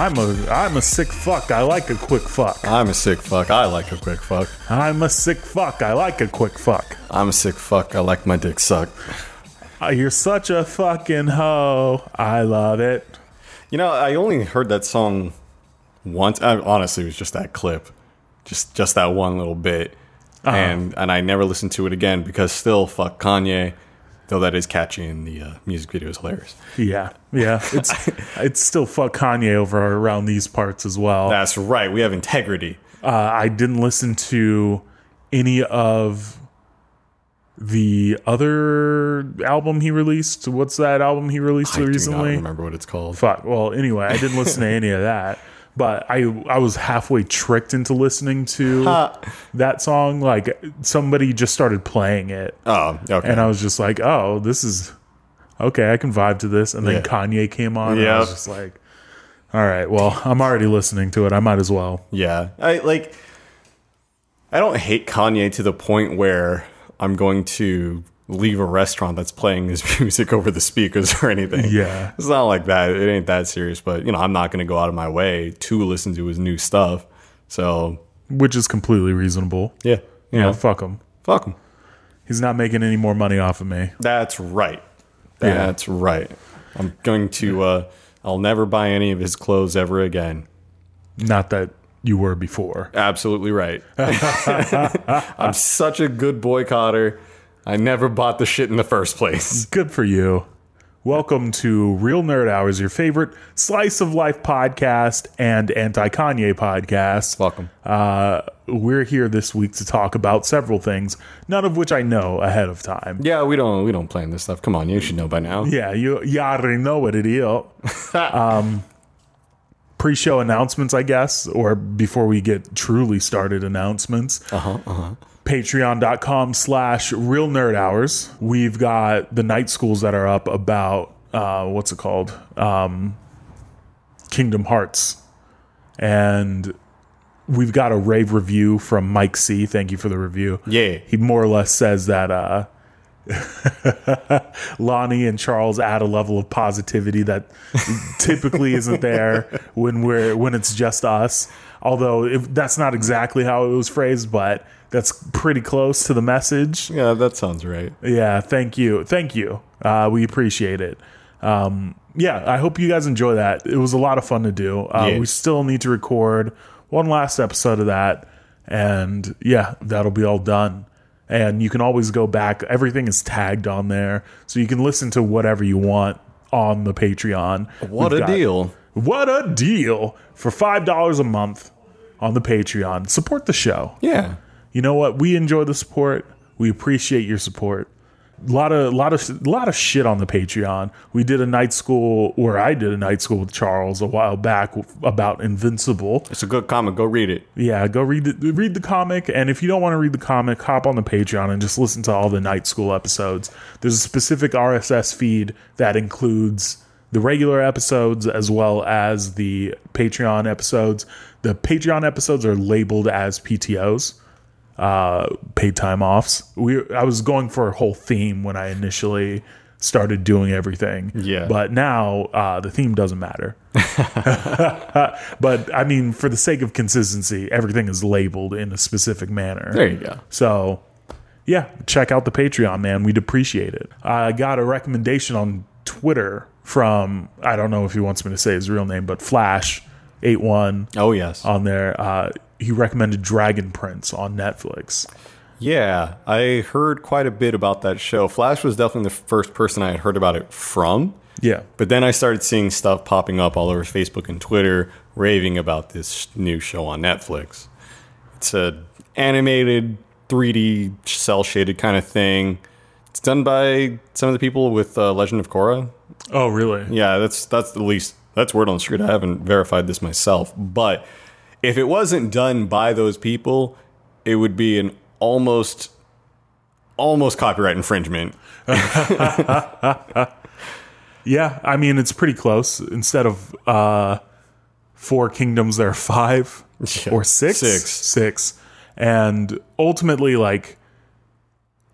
I'm a I'm a sick fuck. I like a quick fuck. I'm a sick fuck. I like a quick fuck. I'm a sick fuck. I like a quick fuck. I'm a sick fuck. I like my dick sucked. Uh, You're such a fucking hoe. I love it. You know, I only heard that song once. I, honestly, it was just that clip, just just that one little bit, and and I never listened to it again because still fuck Kanye. Though that is catchy and the uh, music video is hilarious. Yeah, yeah. It's it's still fuck Kanye over around these parts as well. That's right. We have integrity. Uh, I didn't listen to any of the other album he released. What's that album he released recently? I recently? remember what it's called. Fuck. Well, anyway, I didn't listen to any of that, but I I was halfway tricked into listening to that song. Like somebody just started playing it, Oh, okay. and I was just like, "Oh, this is okay. I can vibe to this." And then Yeah. Kanye came on, and I was just like, "All right, well, I'm already listening to it. I might as well." Yeah, I like. I don't hate Kanye to the point where I'm going to leave a restaurant that's playing his music over the speakers or anything. Yeah. it's not like that. It ain't that serious. But you know, I'm not going to go out of my way to listen to his new stuff. So Which is completely reasonable. yeah, you You know, fuck him. fuck him. He's not making any more money off of me. That's right. Yeah. That's right. I'm going to. uh I'll never buy any of his clothes ever again. Not that you were before. Absolutely right. I'm such a good boycotter. I never bought the shit in the first place. Good for you. Welcome to Real Nerd Hours, your favorite slice of life podcast and anti Kanye podcast. Welcome. Uh, we're here this week to talk about several things, none of which I know ahead of time. Yeah, we don't we don't plan this stuff. Come on, you should know by now. Yeah, you, you already know what it is. um, Pre show announcements, I guess, or before we get truly started, announcements. Uh huh. Uh huh. patreon.com slash real nerd hours. We've got the night schools that are up about uh what's it called? Um kingdom hearts. And we've got a rave review from mike c. Thank you for the review. Yeah. he more or less says that uh Lonnie and Charles add a level of positivity that typically isn't there when we're when it's just us. Although if, that's not exactly how it was phrased, but that's pretty close to the message. Yeah, that sounds right. Yeah, thank you, thank you. Uh, we appreciate it. Um, yeah, I hope you guys enjoy that. It was a lot of fun to do. Uh, Yeah. We still need to record one last episode of that, and yeah, that'll be all done. And you can always go back. Everything is tagged on there, so you can listen to whatever you want on the Patreon. What We've a got- deal. What a deal for five dollars a month on the Patreon. Support the show Yeah. You know what? We enjoy the support. We appreciate your support. A lot of, lot of, lot of shit on the Patreon. We did a night school, where I did a night school with Charles a while back about Invincible. It's a good comic. Go read it. Yeah, go read the read the comic, and if you don't want to read the comic, hop on the Patreon and just listen to all the night school episodes. There's a specific RSS feed that includes the regular episodes as well as the Patreon episodes. The Patreon episodes are labeled as PTOs, uh, paid time offs. We I was going for a whole theme when I initially started doing everything. Yeah. but now uh, the theme doesn't matter. but I mean, for the sake of consistency, everything is labeled in a specific manner. There you go. So, yeah, check out the Patreon, man. We'd appreciate it. I got a recommendation on Twitter from I don't know if he wants me to say his real name, but Flash eight one. Oh yes. on there. Uh, he recommended Dragon Prince on Netflix. yeah, I heard quite a bit about that show. Flash was definitely the first person I had heard about it from. Yeah, But then I started seeing stuff popping up all over Facebook and Twitter raving about this new show on Netflix. It's a animated 3D cel shaded kind of thing. It's done by some of the people with uh, Legend of Korra. Oh, really? Yeah, that's that's the least that's word on the street. I haven't verified this myself, but if it wasn't done by those people, it would be an almost almost copyright infringement. Yeah, I mean it's pretty close. Instead of uh, four kingdoms, there are five Yeah. or six. Six. six, and ultimately, like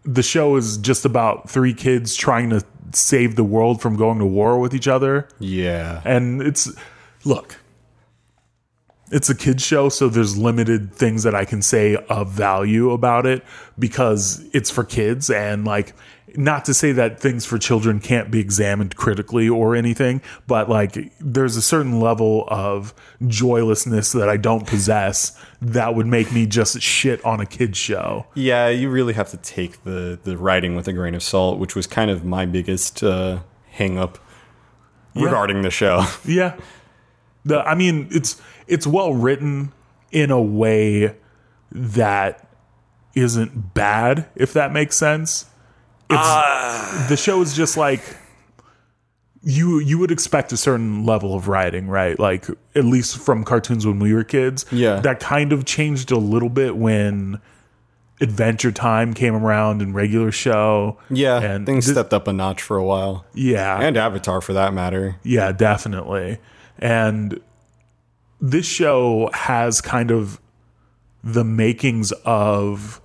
the show is just about three kids trying to save the world from going to war with each other. Yeah. And it's look, it's a kids show, so there's limited things that I can say of value about it because it's for kids and like not to say that things for children can't be examined critically or anything, but like there's a certain level of joylessness that I don't possess that would make me just shit on a kids show. Yeah, you really have to take the the writing with a grain of salt, which was kind of my biggest uh, hang up regarding the show. Yeah. The I mean it's it's well written in a way that isn't bad, if that makes sense. It's ah. the show is just like you you would expect a certain level of writing, right? Like at least from cartoons when we were kids. Yeah. That kind of changed a little bit when Adventure Time came around and regular show. Yeah, And things thi- stepped up a notch for a while, Yeah. and Avatar for that matter. Yeah, definitely. And this show has kind of the makings of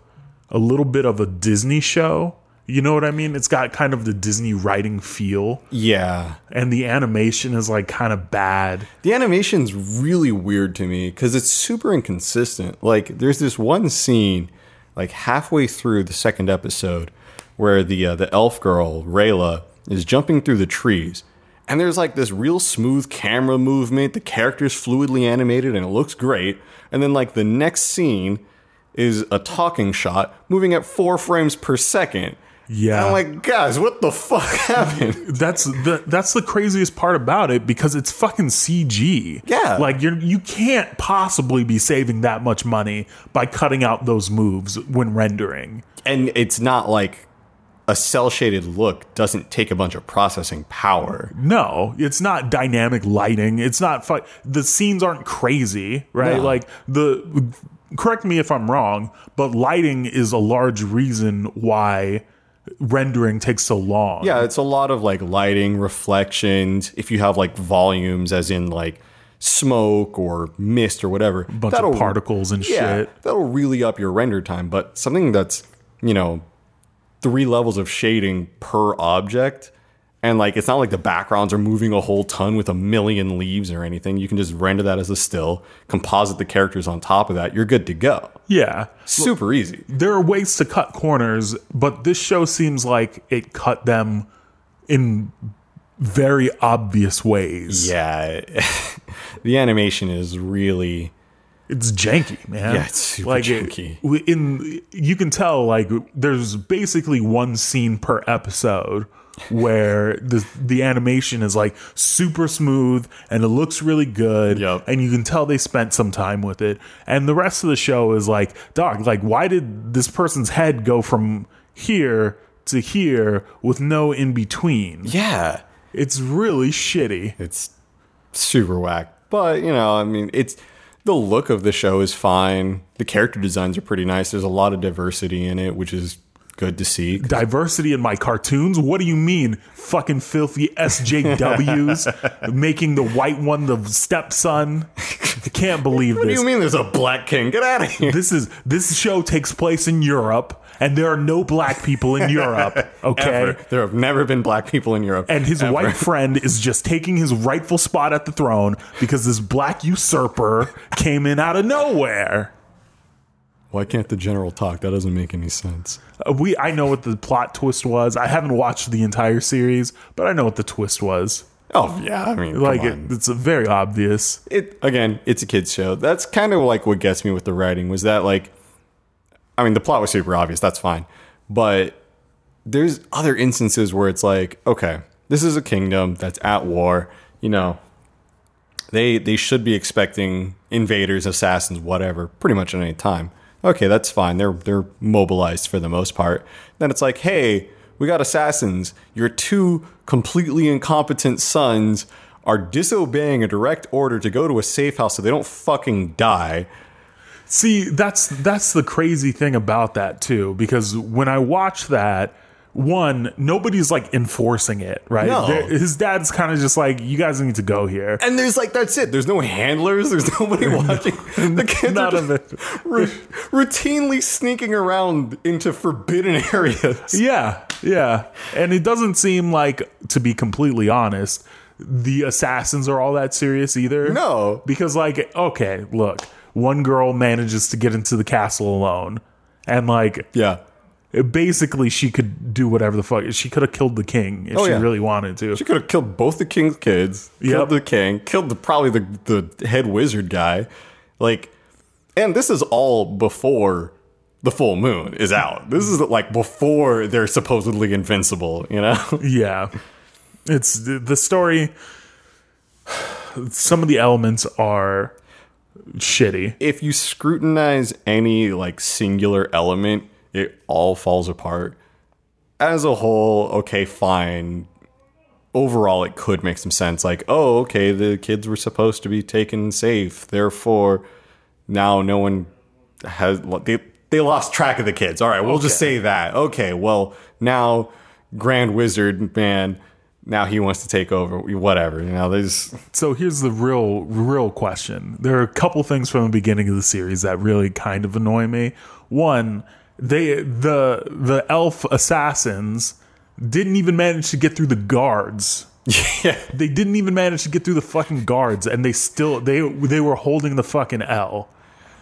a little bit of a Disney show. You know what I mean? It's got kind of the Disney writing feel, Yeah, and the animation is like kind of bad. the animation's really weird to me because it's super inconsistent. Like, there's this one scene, like halfway through the second episode, where the uh, the elf girl Rayla is jumping through the trees, and there's like this real smooth camera movement. The character's fluidly animated, and it looks great. And then like the next scene is a talking shot moving at four frames per second. Yeah. And I'm like, guys, what the fuck happened? That's the that's the craziest part about it because it's fucking CG. Yeah. Like you're you can't possibly be saving that much money by cutting out those moves when rendering. and it's not like a cel shaded look doesn't take a bunch of processing power. No, it's not dynamic lighting. It's not fu- the scenes aren't crazy, right? No. Like the correct me if I'm wrong, but lighting is a large reason why rendering takes so long. Yeah, it's a lot of like lighting, reflections. If you have like volumes, as in like smoke or mist or whatever, a bunch of particles and shit. That'll really up your render time. But something that's you know three levels of shading per object. And like it's not like the backgrounds are moving a whole ton with a million leaves or anything. You can just render that as a still, composite the characters on top of that. You're good to go. Yeah. Super easy. There are ways to cut corners, but this show seems like it cut them in very obvious ways. Yeah, the animation is really It's janky, man. Yeah, it's super like janky. It, in you can tell like there's basically one scene per episode where the the animation is like super smooth and it looks really good Yep. and you can tell they spent some time with it and the rest of the show is like dog like why did this person's head go from here to here with no in between yeah, it's really shitty it's super whack. But you know, I mean, it's the look of the show is fine. The character designs are pretty nice. There's a lot of diversity in it, which is good to see. diversity in my cartoons? What do you mean? Fucking filthy SJWs making the white one the stepson? I can't believe this. What do you mean? There's a black king? Get out of here! This is this show takes place in Europe and there are no black people in Europe, okay? Ever. There have never been black people in Europe. And his Ever. white friend is just taking his rightful spot at the throne because this black usurper came in out of nowhere. Why can't the general talk? That doesn't make any sense. Uh, We I know what the plot twist was. I haven't watched the entire series, but I know what the twist was. Oh yeah, I mean, Like it, it's very obvious. it again, it's a kids show. That's kind of like what gets me with the writing was that like I mean the plot was super obvious, that's fine. But there's other instances where it's like, okay, this is a kingdom that's at war, you know. They they should be expecting invaders, assassins, whatever, pretty much at any time. Okay, that's fine. They're they're mobilized for the most part. Then it's like, hey, we got assassins. Your two completely incompetent sons are disobeying a direct order to go to a safe house so they don't fucking die. See, that's that's the crazy thing about that too, because when I watch that, one, nobody's like enforcing it, right? No. His dad's kind of just like, "You guys need to go here." And there's like that's it. There's no handlers. There's nobody watching. The kids None are of just it. ru- routinely sneaking around into forbidden areas. Yeah, yeah, and it doesn't seem like, to be completely honest, the assassins are all that serious either. No. Because, like, okay, look, one girl manages to get into the castle alone. And, like, Yeah. basically, she could do whatever the fuck. She could have killed the king if Oh, she yeah. really wanted to. She could have killed both the king's kids, Yep. the king, killed the probably the the head wizard guy. Like and this is all before the full moon is out. This is like before they're supposedly invincible, you know? Yeah. It's the story. Some of the elements are shitty. if you scrutinize any like singular element, it all falls apart. As a whole, okay, fine. Overall, it could make some sense. Like, oh, okay, the kids were supposed to be taken safe, therefore, now no one has. They they lost track of the kids. All right, we'll just say that. Okay, well now Grand Wizard man, now he wants to take over. Whatever, you know. There's So here's the real, real question. There are a couple things from the beginning of the series that really kind of annoy me. One, they the the elf assassins didn't even manage to get through the guards. yeah. They didn't even manage to get through the fucking guards, and they still they they were holding the fucking L,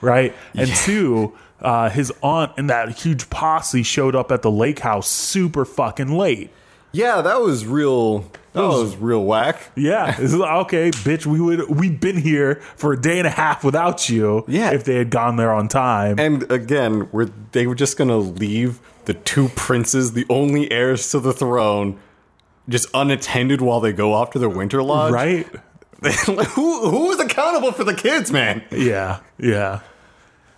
right? And two, uh, his aunt and that huge posse showed up at the lake house super fucking late. Yeah, that was real. That was real whack. Yeah, it's like, okay, bitch. We would we've been here for a day and a half without you. Yeah. if they had gone there on time. And again, were they were just gonna leave the two princes, the only heirs to the throne, just unattended while they go off to their winter lodge? right? who who is accountable for the kids, man? Yeah, yeah.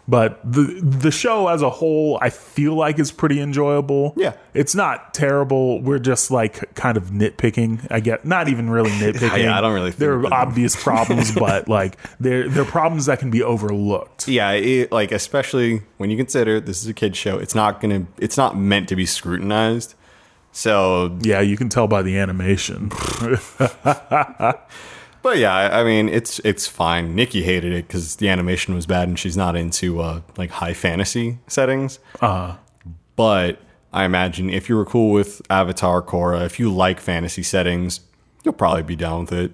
But the the show as a whole, I feel like is pretty enjoyable. Yeah. it's not terrible. We're just like kind of nitpicking. I get not even really nitpicking. Yeah, I don't really think There are obvious problems, but like they're they're problems that can be overlooked. Yeah, it, like especially when you consider this is a kids show, it's not gonna, it's not meant to be scrutinized. So, Yeah, you can tell by the animation. but yeah, I mean, it's it's fine. Nikki hated it because the animation was bad, and she's not into uh, like high fantasy settings. Uh, But I imagine if you were cool with Avatar, Korra, if you like fantasy settings, you'll probably be down with it.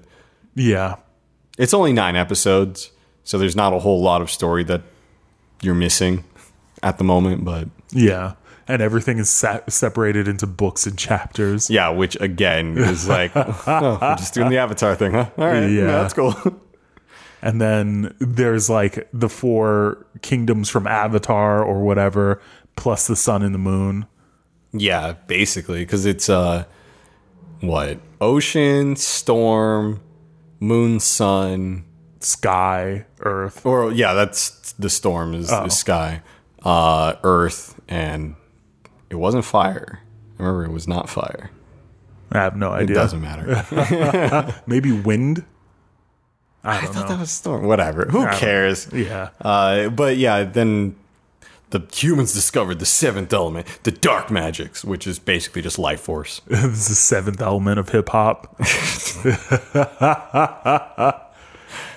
yeah, It's only nine episodes, so there's not a whole lot of story that you're missing at the moment. But yeah. And everything is sa- separated into books and chapters. yeah, which again is like, oh, we're just doing the Avatar thing, huh? All right, yeah, Yeah. that's cool. And then there's like the four kingdoms from Avatar or whatever, plus the sun and the moon. yeah, basically, because it's uh, what ocean, storm, moon, sun, Sky, Earth. or yeah, that's the storm is Oh. the sky, uh, earth, and it wasn't fire. Remember, it was not fire. I have no idea. It doesn't matter. Maybe wind. I I thought know. that was storm. Whatever. Who don't- cares? Yeah. Uh, but yeah, then the humans discovered the seventh element, the dark magics, which is basically just life force. this is the seventh element of hip hop.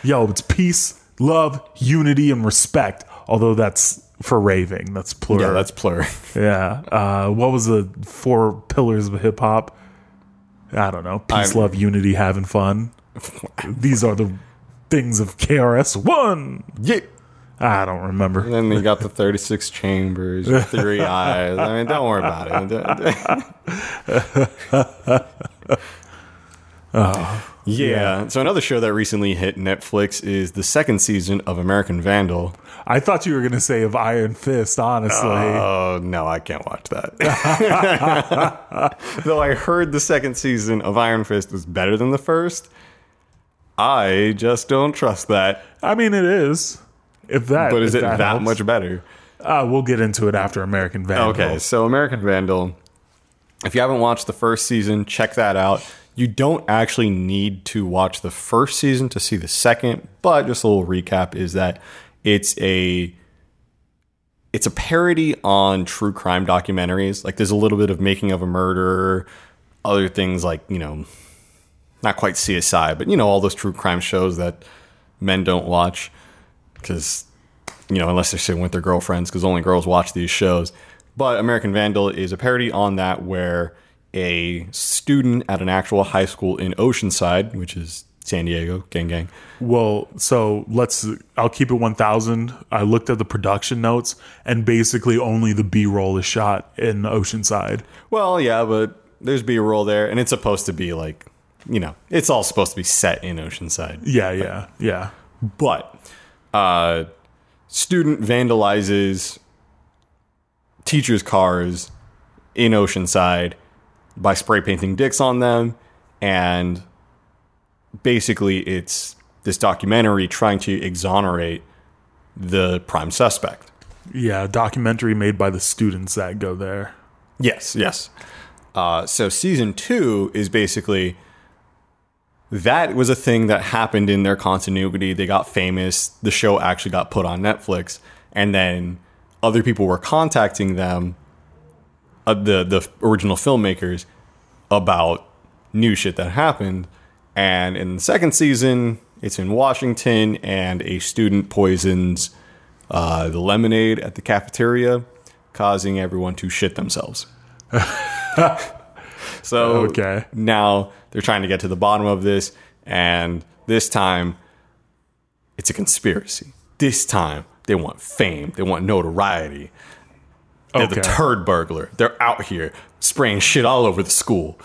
Yo, it's peace, love, unity, and respect. Although that's for raving. That's plural. Yeah, that's plural. Yeah. Uh, what was the four pillars of hip hop? I don't know. Peace, I'm- love, unity, having fun. These are the things of KRS One. yeah. I don't remember. And then you got the 36 chambers, three eyes. I mean, don't worry about it. yeah. So another show that recently hit Netflix is the second season of American Vandal. I thought you were gonna say of Iron Fist. Honestly, Oh no, I can't watch that. Though I heard the second season of Iron Fist was better than the first, I just don't trust that. I mean it is. If that, But is it that, helps. much better? Uh, we'll get into it after American Vandal. Okay, so American Vandal. If you haven't watched the first season, check that out. You don't actually need to watch the first season to see the second, but just a little recap is that it's a it's a parody on true crime documentaries. Like there's a little bit of making of a murder, other things like, you know, not quite CSI, but you know all those true crime shows that men don't watch cuz you know, unless they're sitting with their girlfriends, because only girls watch these shows. But American Vandal is a parody on that where a student at an actual high school in Oceanside, which is San Diego, gang gang. Well, so let's. I'll keep it one thousand. I looked at the production notes, and basically only the B roll is shot in Oceanside. Well, yeah, but there's B roll there, and it's supposed to be like, you know, it's all supposed to be set in Oceanside. Yeah, yeah, yeah. But uh, student vandalizes teachers' cars in Oceanside by spray painting dicks on them, and basically it's this documentary trying to exonerate the prime suspect. Yeah, a documentary made by the students that go there. Yes, yes. Uh, so season two is basically that was a thing that happened in their continuity. They got famous. The show actually got put on Netflix, and then other people were contacting them, uh, the the original filmmakers, about new shit that happened. And in the second season, it's in Washington, and a student poisons uh, the lemonade at the cafeteria, causing everyone to shit themselves. so Okay. now they're trying to get to the bottom of this, and this time it's a conspiracy. This time they want fame, they want notoriety. They're the turd burglar. They're out here spraying shit all over the school.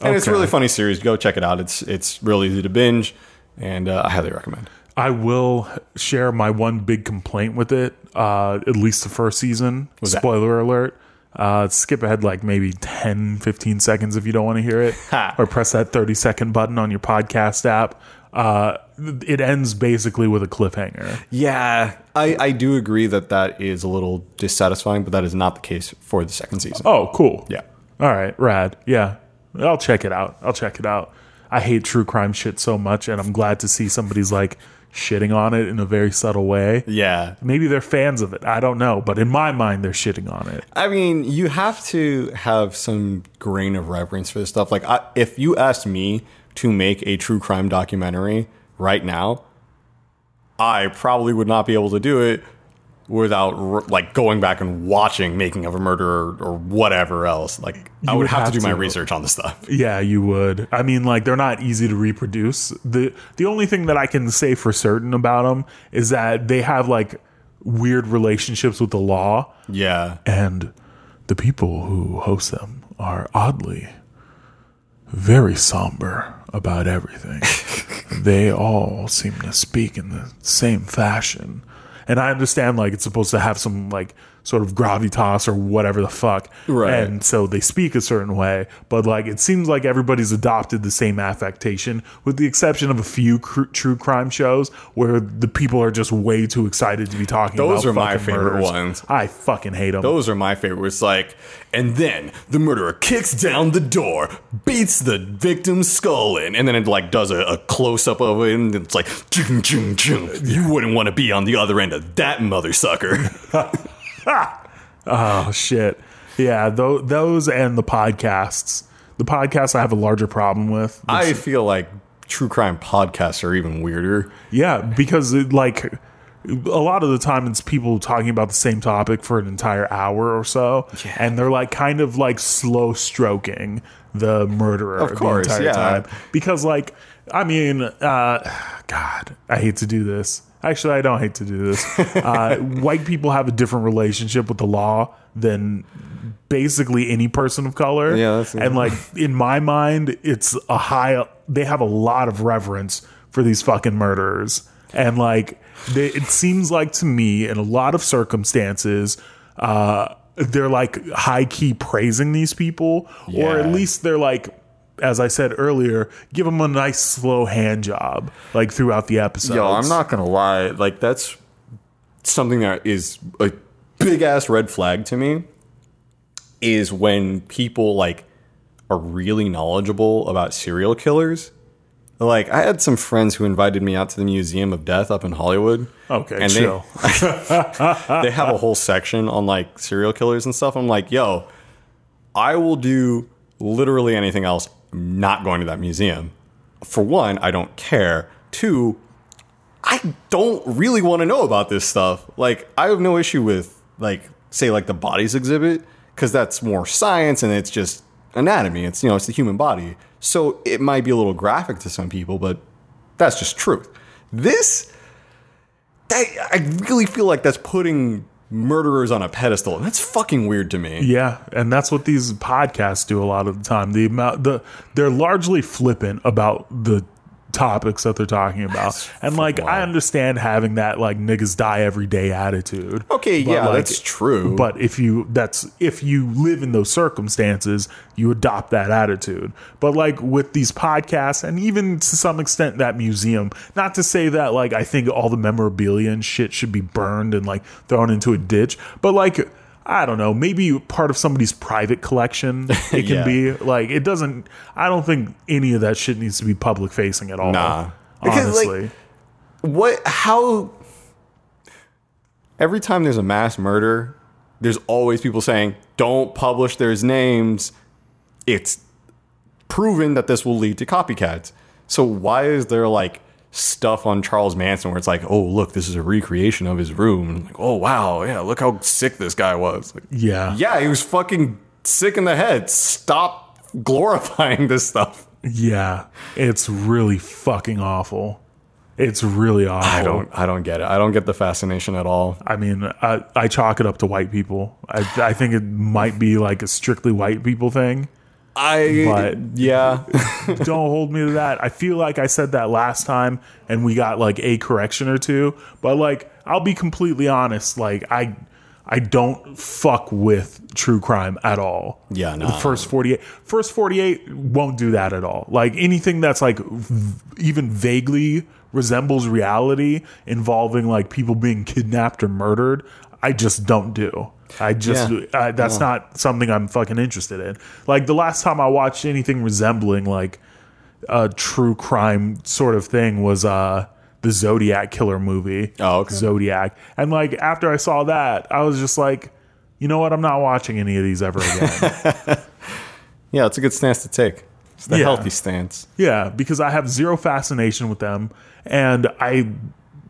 And it's a really funny series. Go check it out. It's it's really easy to binge, and uh, I highly recommend. I will share my one big complaint with it. Uh, at least the first season. that? Spoiler alert. Uh, skip ahead like maybe 10, 15 seconds if you don't want to hear it, or press that thirty second button on your podcast app. Uh, it ends basically with a cliffhanger. Yeah, I, I do agree that that is a little dissatisfying, but that is not the case for the second season. Oh, cool. Yeah. All right, rad. Yeah. I'll check it out. I'll check it out. I hate true crime shit so much, and I'm glad to see somebody's like shitting on it in a very subtle way. Yeah. Maybe they're fans of it. I don't know. But in my mind, they're shitting on it. I mean, you have to have some grain of reverence for this stuff. Like, I, if you asked me to make a true crime documentary right now, I probably would not be able to do it without like going back and watching Making of a Murderer or whatever else. Like, I would, would have, have to do my to. research on the stuff. Yeah, you would. I mean, like they're not easy to reproduce. the The only thing that I can say for certain about them is that they have like weird relationships with the law, Yeah. and the people who host them are oddly very somber about everything. they all seem to speak in the same fashion. And I understand like it's supposed to have some like sort of gravitas or whatever the fuck. Right. And so they speak a certain way, but like it seems like everybody's adopted the same affectation with the exception of a few cr- true crime shows where the people are just way too excited to be talking Those are my favorite murders. ones. I fucking hate them. Those are my favorite. It's like, and then the murderer kicks down the door, beats the victim's skull in, and then it like does a, a close up of it, and it's like, chung, chung, chung. you wouldn't want to be on the other end of that mother sucker. Oh shit. Yeah, tho- those and the podcasts. The podcasts I have a larger problem with. I feel like true crime podcasts are even weirder. yeah, because it, like a lot of the time it's people talking about the same topic for an entire hour or so, and they're like kind of like slow stroking the murderer Of course, the entire yeah. time. Because like, I mean, uh, God, I hate to do this. Actually, I don't hate to do this. Uh, white people have a different relationship with the law than basically any person of color. Yeah, that's- and like in my mind, it's a high. They have a lot of reverence for these fucking murderers, and like they, it seems like to me, in a lot of circumstances, uh, they're like high key praising these people, or at least they're like. As I said earlier, give them a nice slow hand job, like throughout the episode. Yo, I'm not gonna lie. Like that's something that is a big ass red flag to me. Is when people like are really knowledgeable about serial killers. Like I had some friends who invited me out to the Museum of Death up in Hollywood. Okay, and they- chill. they have a whole section on like serial killers and stuff. I'm like, yo, I will do literally anything else. I'm not going to that museum. For one, I don't care. Two, I don't really want to know about this stuff. Like, I have no issue with like, say, like the bodies exhibit because that's more science and it's just anatomy. It's you know it's the human body. So it might be a little graphic to some people, but that's just truth. This, that, I really feel like that's putting murderers on a pedestal. That's fucking weird to me. Yeah, and that's what these podcasts do a lot of the time. The amount the they're largely flippant about the topics that they're talking about. and like I understand having that like niggas die every day attitude. Okay, yeah, like, that's true. But if you that's if you live in those circumstances, you adopt that attitude. But like with these podcasts and even to some extent that museum, not to say that like I think all the memorabilia and shit should be burned and like thrown into a ditch, but like I don't know, maybe part of somebody's private collection it can Yeah. be. Like it doesn't I don't think any of that shit needs to be public facing at all. Nah. Because, like, Honestly. what how every time there's a mass murder there's always people saying don't publish their names it's proven that this will lead to copycats so why is there like stuff on charles manson where it's like oh look this is a recreation of his room and like oh wow yeah look how sick this guy was Like, yeah. yeah he was fucking sick in the head stop glorifying this stuff Yeah. It's really fucking awful. It's really awful. i don't i don't get it i don't get the fascination at all I mean, I, I chalk it up to white people. I, I think it might be like a strictly white people thing. I But- yeah, Don't hold me to that. I feel like I said that last time and we got like a correction or two. But like, I'll be completely honest. Like, I I don't fuck with true crime at all. Yeah, The nah. first 48 first 48 won't do that at all. Like anything that's like v- even vaguely resembles reality involving like people being kidnapped or murdered, I just don't do. I just Yeah. uh, that's not something I'm fucking interested in. Like the last time I watched anything resembling like a true crime sort of thing was uh the Zodiac killer movie. Oh, okay. Zodiac. And like after I saw that, I was just like, you know what? I'm not watching any of these ever again. yeah, it's a good stance to take. It's the Yeah. healthy stance. yeah, because I have zero fascination with them and I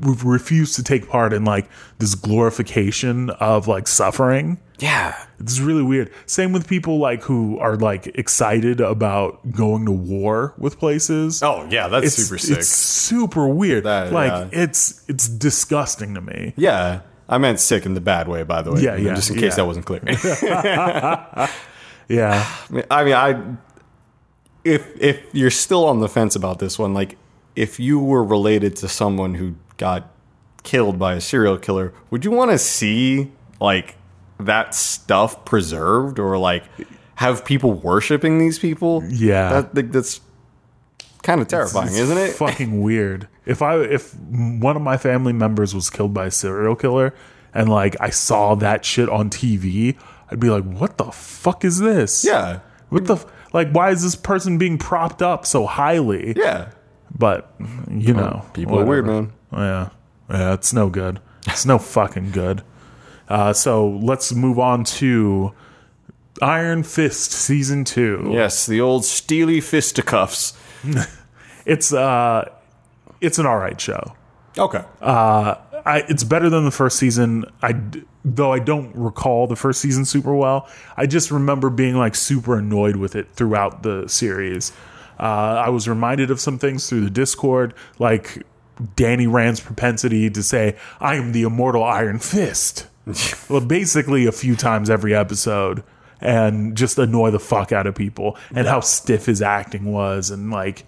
re- refuse to take part in like this glorification of like suffering. Yeah, It's really weird. Same with people like who are like excited about going to war with places. Oh yeah, that's it's super sick. It's super weird. That- like yeah. it's it's disgusting to me. yeah, I meant sick in the bad way, by the way. Yeah, yeah, Just in case yeah. that wasn't clear. Yeah. I mean, I if if you're still on the fence about this one, like if you were related to someone who got killed by a serial killer, would you want to see like that stuff preserved or like have people worshiping these people? Yeah. that, that's kind of terrifying, It's isn't it? Fucking weird. If I if one of my family members was killed by a serial killer and like I saw that shit on TV, I'd be like, "What the fuck is this?" Yeah, What the f- like? Why is this person being propped up so highly? yeah. But you know, People are weird, man. Yeah, yeah. It's no good. It's no fucking good. Uh, so let's move on to Iron Fist season two. Yes, the old steely fisticuffs. It's uh, it's an all right show. Okay. Uh, I, it's better than the first season. I though I don't recall the first season super well. I just remember being like super annoyed with it throughout the series. Uh, I was reminded of some things through the Discord, like Danny Rand's propensity to say, "I am the immortal Iron Fist." well, basically a few times every episode, and just annoy the fuck out of people, and how stiff his acting was, and like.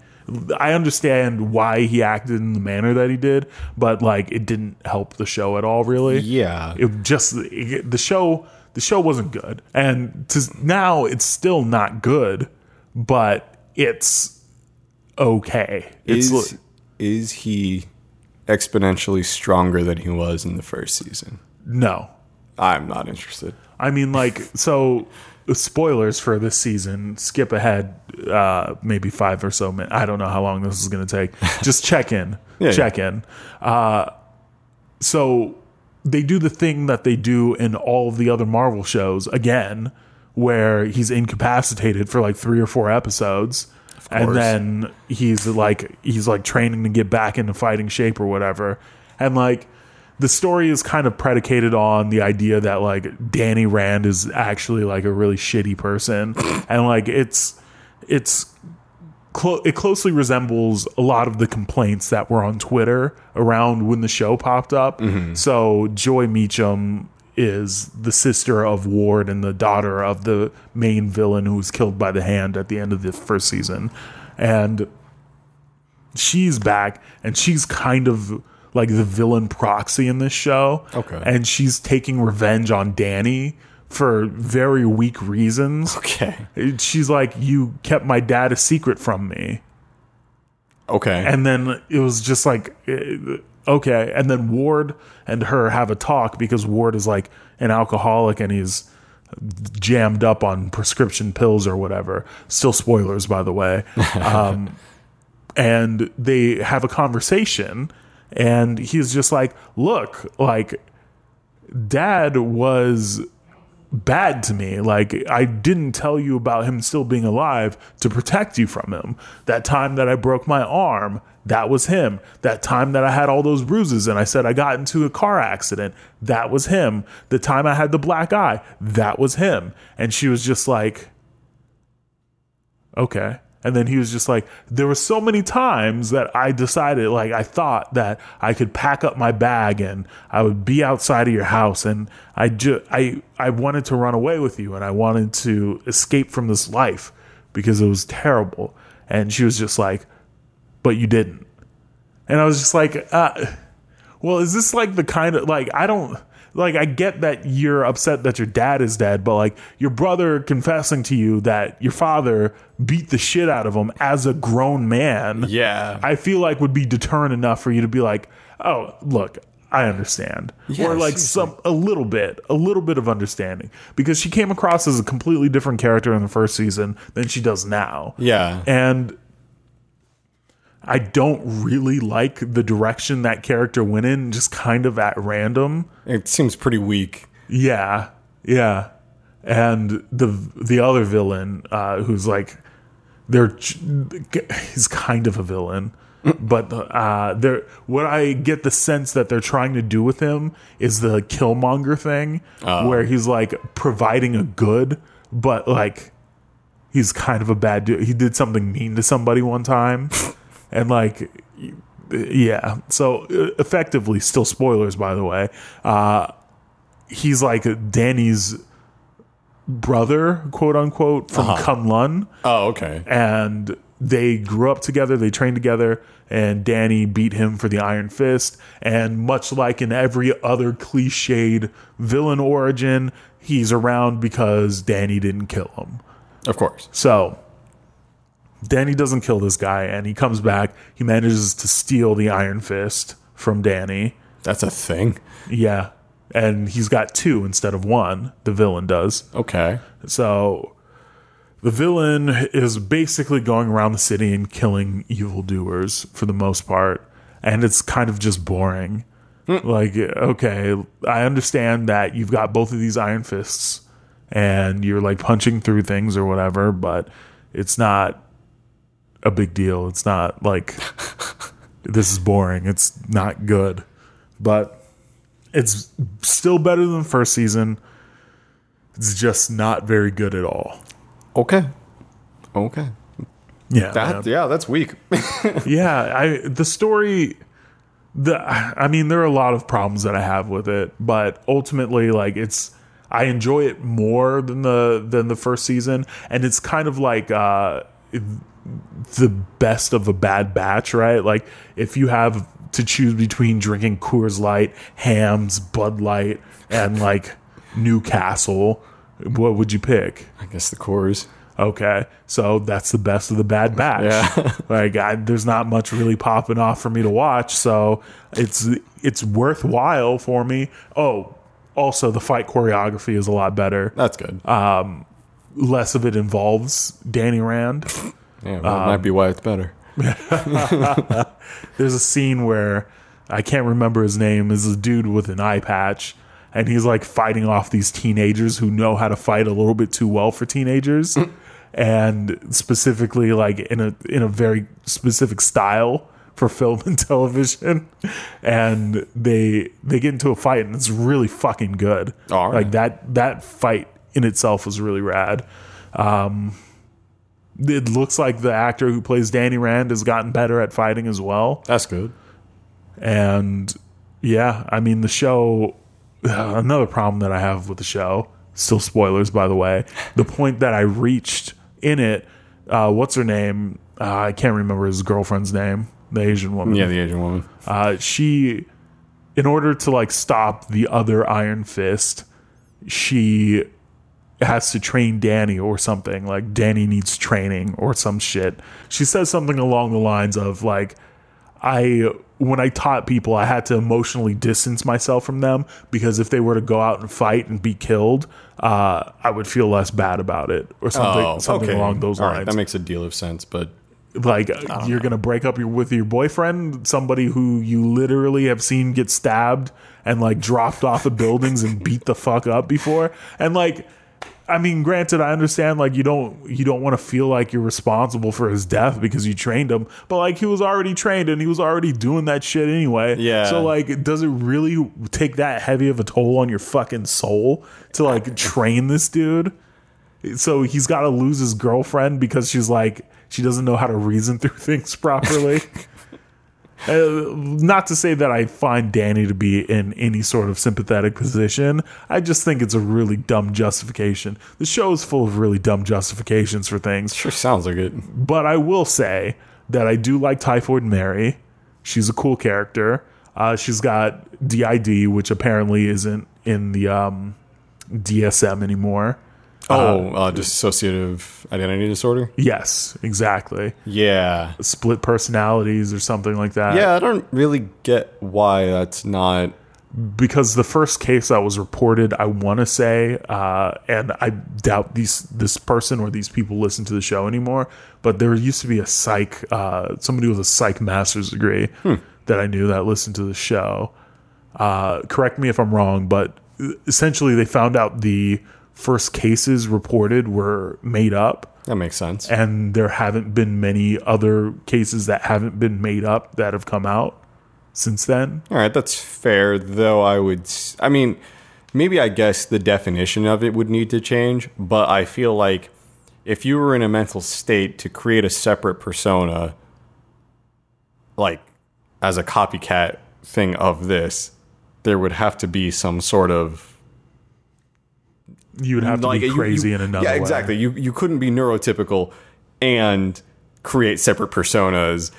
I understand why he acted in the manner that he did, but like it didn't help the show at all. Really, yeah. it just it- the show the show wasn't good, and to now it's still not good, but it's okay. It's is is he exponentially stronger than he was in the first season? no. I'm not interested. I mean, like, so spoilers for this season. Skip ahead, uh, maybe five or so minutes. I don't know how long this is going to take. Just check in. Yeah, check in. Uh, so they do the thing that they do in all of the other Marvel shows again, where he's incapacitated for like three or four episodes. And then he's like he's like training to get back into fighting shape or whatever. And like the story is kind of predicated on the idea that like Danny Rand is actually like a really shitty person, and like it's it's clo- it closely resembles a lot of the complaints that were on Twitter around when the show popped up. Mm-hmm. So Joy Meachum is the sister of Ward and the daughter of the main villain who was killed by the hand at the end of the first season, and she's back and she's kind of like the villain proxy in this show. Okay. And she's taking revenge on Danny for very weak reasons. Okay. She's like, You kept my dad a secret from me. Okay. And then it was just like, eh, okay. And then Ward and her have a talk because Ward is like an alcoholic and he's jammed up on prescription pills or whatever. Still spoilers, by the way. Um, and they have a conversation and he's just like, look, like, dad was bad to me. Like I didn't tell you about him still being alive to protect you from him. That time that I broke my arm, that was him. That time that I had all those bruises and I said I got into a car accident, that was him. The time I had the black eye, that was him. And she was just like okay. And then he was just like, there were so many times that I decided, like, I thought that I could pack up my bag and I would be outside of your house, and I just, I, I wanted to run away with you, and I wanted to escape from this life because it was terrible. And she was just like, but you didn't. And I was just like, uh, well, is this like the kind of like I don't like I get that you're upset that your dad is dead, but like your brother confessing to you that your father beat the shit out of him as a grown man. yeah. I feel like would be deterrent enough for you to be like, "Oh, look, I understand." Yeah, or like some a little bit, a little bit of understanding because she came across as a completely different character in the first season than she does now. yeah. And I don't really like the direction that character went in, just kind of at random. it seems pretty weak. Yeah, yeah. And the the other villain, uh, who's like, they're he's kind of a villain, but the uh, they're what I get the sense that they're trying to do with him is the Killmonger thing, where he's like providing a good, but like he's kind of a bad dude. He did something mean to somebody one time, and like, yeah. So effectively, still spoilers, by the way. Uh, he's like Danny's brother, quote unquote, from Kunlun, Oh, okay. and they grew up together. They trained together, and Danny beat him for the Iron Fist. And much like in every other cliched villain origin, he's around because Danny didn't kill him. Of course. So Danny doesn't kill this guy, and he comes back. He manages to steal the Iron Fist from Danny. That's a thing. Yeah. And he's got two instead of one, the villain does. Okay. So the villain is basically going around the city and killing evildoers for the most part. And it's kind of just boring. Hmm. Like, okay, I understand that you've got both of these iron fists and you're like punching through things or whatever, but it's not a big deal. It's not like this is boring. It's not good. But it's still better than the first season. It's just not very good at all. Okay. Okay. Yeah. That yeah, that's weak. yeah, I the story the I mean there are a lot of problems that I have with it, but ultimately like it's I enjoy it more than the than the first season and it's kind of like uh the best of a bad batch, right? Like if you have to choose between drinking Coors Light, Hamm's, Bud Light and like Newcastle, what would you pick? I guess the Coors. Okay, so that's the best of the bad batch. Yeah. like I, there's not much really popping off for me to watch, so it's it's worthwhile for me. Oh, also the fight choreography is a lot better. That's good. Um, less of it involves Danny Rand. yeah, that might be why it's better. There's a scene where I can't remember his name. Is a dude with an eye patch, and he's like fighting off these teenagers who know how to fight a little bit too well for teenagers, and specifically like in a in a very specific style for film and television, and they they get into a fight and it's really fucking good. Right. Like that that fight in itself was really rad. Um, it looks like the actor who plays Danny Rand has gotten better at fighting as well. That's good. And yeah, I mean the show. Another problem that I have with the show, still spoilers by the way. The point that I reached in it, uh, what's her name? Uh, I can't remember his girlfriend's name. The Asian woman. Yeah, the Asian woman. Uh, she, in order to like stop the other Iron Fist, she has to train Danny or something. Like Danny needs training or some shit. She says something along the lines of like, I when I taught people, I had to emotionally distance myself from them because if they were to go out and fight and be killed, uh, I would feel less bad about it or something, something along those Oh, All lines right, that makes a deal of sense, but like you're gonna break up your with your boyfriend somebody who you literally have seen get stabbed and like dropped off of buildings and beat the fuck up before and like i mean granted i understand like you don't you don't want to feel like you're responsible for his death because you trained him but like he was already trained and he was already doing that shit anyway Yeah. so like does it really take that heavy of a toll on your fucking soul to like train this dude so he's got to lose his girlfriend because she's like she doesn't know how to reason through things properly. Uh, not to say that I find Danny to be in any sort of sympathetic position. I just think it's a really dumb justification. The show is full of really dumb justifications for things. sure sounds like it. But I will say that I do like Typhoid Mary. She's a cool character. Uh, she's got DID, which apparently isn't in the um, DSM anymore. Oh, uh, dissociative identity disorder. Yes, exactly. Yeah, Split personalities or something like that. yeah. I don't really get why that's not. Because the first case that was reported, I want to say, uh, and I doubt these this person or these people listen to the show anymore. But there used to be a psych, uh, somebody with a psych master's degree that I knew that listened to the show. Uh, correct me if I'm wrong, but essentially they found out the first cases reported were made up That makes sense. and there haven't been many other cases that haven't been made up that have come out since then. All right, that's fair. Though I would, I mean, maybe I guess the definition of it would need to change. But I feel like if you were in a mental state to create a separate persona, like as a copycat thing of this, there would have to be some sort of You would have to like be crazy you- in another yeah way. exactly you you couldn't be neurotypical and create separate personas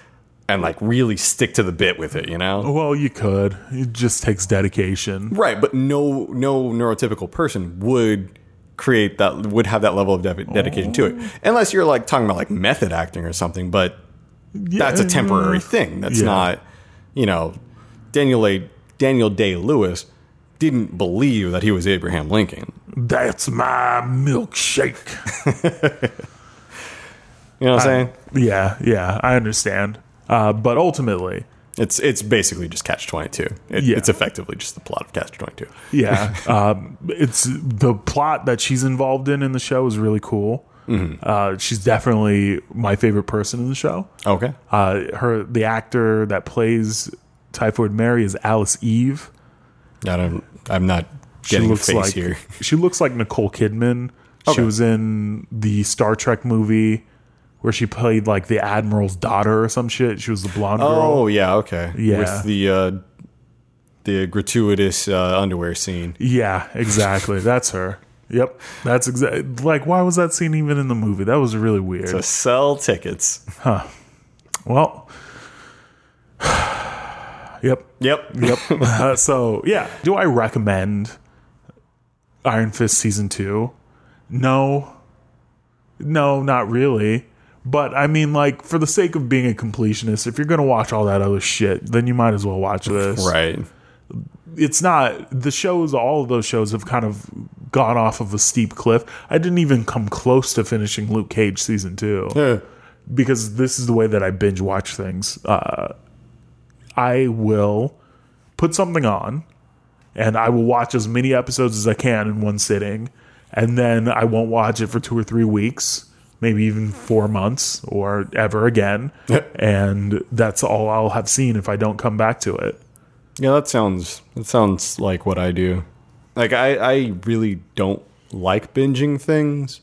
and like really stick to the bit with it you know Well, you could. It just takes dedication. right but no no neurotypical person would create that would have that level of de- dedication to it Oh. unless you're like talking about like method acting or something but that's a temporary mm-hmm. thing that's yeah. not you know daniel a daniel day lewis didn't believe that he was abraham lincoln That's my milkshake. you know what i'm saying yeah, yeah, I understand. Uh, but ultimately, It's it's basically just Catch Twenty Two. It, Yeah. It's effectively just the plot of Catch Twenty Two. yeah, um, it's the plot that she's involved in in the show is really cool. Uh, she's definitely my favorite person in the show. Okay. Uh, her the actor that plays Typhoid Mary is Alice Eve. I don't. I'm not getting a face like here. she looks like Nicole Kidman. She was in the Star Trek movie where she played like the admiral's daughter or some shit. She was the blonde girl. Oh yeah. Okay. Yeah. With the uh, the gratuitous uh, underwear scene. Yeah, exactly. That's her. Yep, that's exactly like why was that scene even in the movie? That was really weird. To sell tickets. Huh? Well, yep, Yep. yep. Uh, so yeah, do I recommend Iron Fist season two? No, no, not really. But I mean, like for the sake of being a completionist, if you're gonna watch all that other shit, then you might as well watch this. Right. it's not the shows all of those shows have kind of gone off of a steep cliff i didn't even come close to finishing luke cage season two Yeah. because this is the way that i binge watch things uh, i will put something on and i will watch as many episodes as i can in one sitting and then i won't watch it for two or three weeks maybe even four months or ever again. and that's all I'll have seen if I don't come back to it. Yeah, that sounds that sounds like what I do. Like I, I really don't like binging things,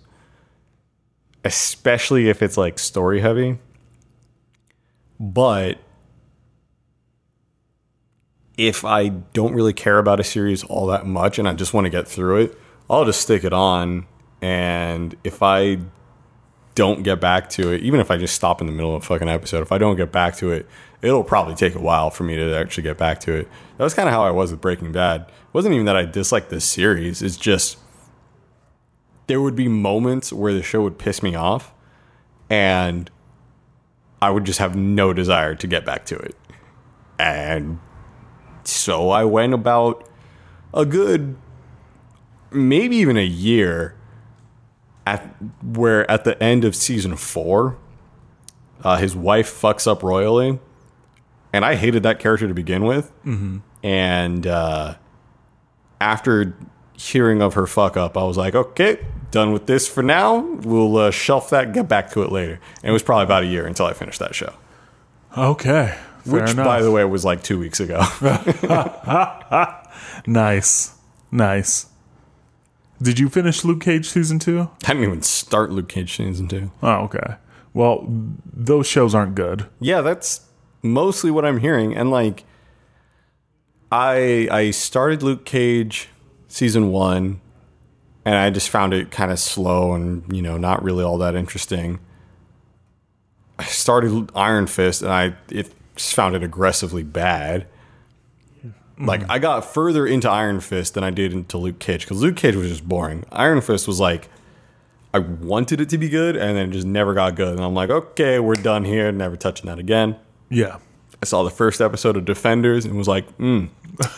especially if it's like story heavy. But if I don't really care about a series all that much and I just want to get through it, I'll just stick it on. And if I don't get back to it, even if I just stop in the middle of a fucking episode, if I don't get back to it, it'll probably take a while for me to actually get back to it. That was kind of how I was with Breaking Bad. It wasn't even that I disliked this series, it's just there would be moments where the show would piss me off and I would just have no desire to get back to it. And so I went about a good maybe even a year at where at the end of season 4 uh, his wife fucks up royally and I hated that character to begin with. Mm-hmm. And uh, after hearing of her fuck up, I was like, okay, done with this for now. We'll uh, shelf that, get back to it later. And it was probably about a year until I finished that show. Okay. Fair Which, enough. by the way, was like two weeks ago. nice. Nice. Did you finish Luke Cage season two? I didn't even start Luke Cage season two. Oh, okay. Well, those shows aren't good. Yeah, that's mostly what I'm hearing. And like, I I started Luke Cage season one, and I just found it kind of slow and you know not really all that interesting. I started Iron Fist, and I it found it aggressively bad. Like I got further into Iron Fist than I did into Luke Cage because Luke Cage was just boring. Iron Fist was like I wanted it to be good, and then it just never got good. And I'm like, okay, we're done here. Never touching that again. Yeah. I saw the first episode of Defenders and was like, mm,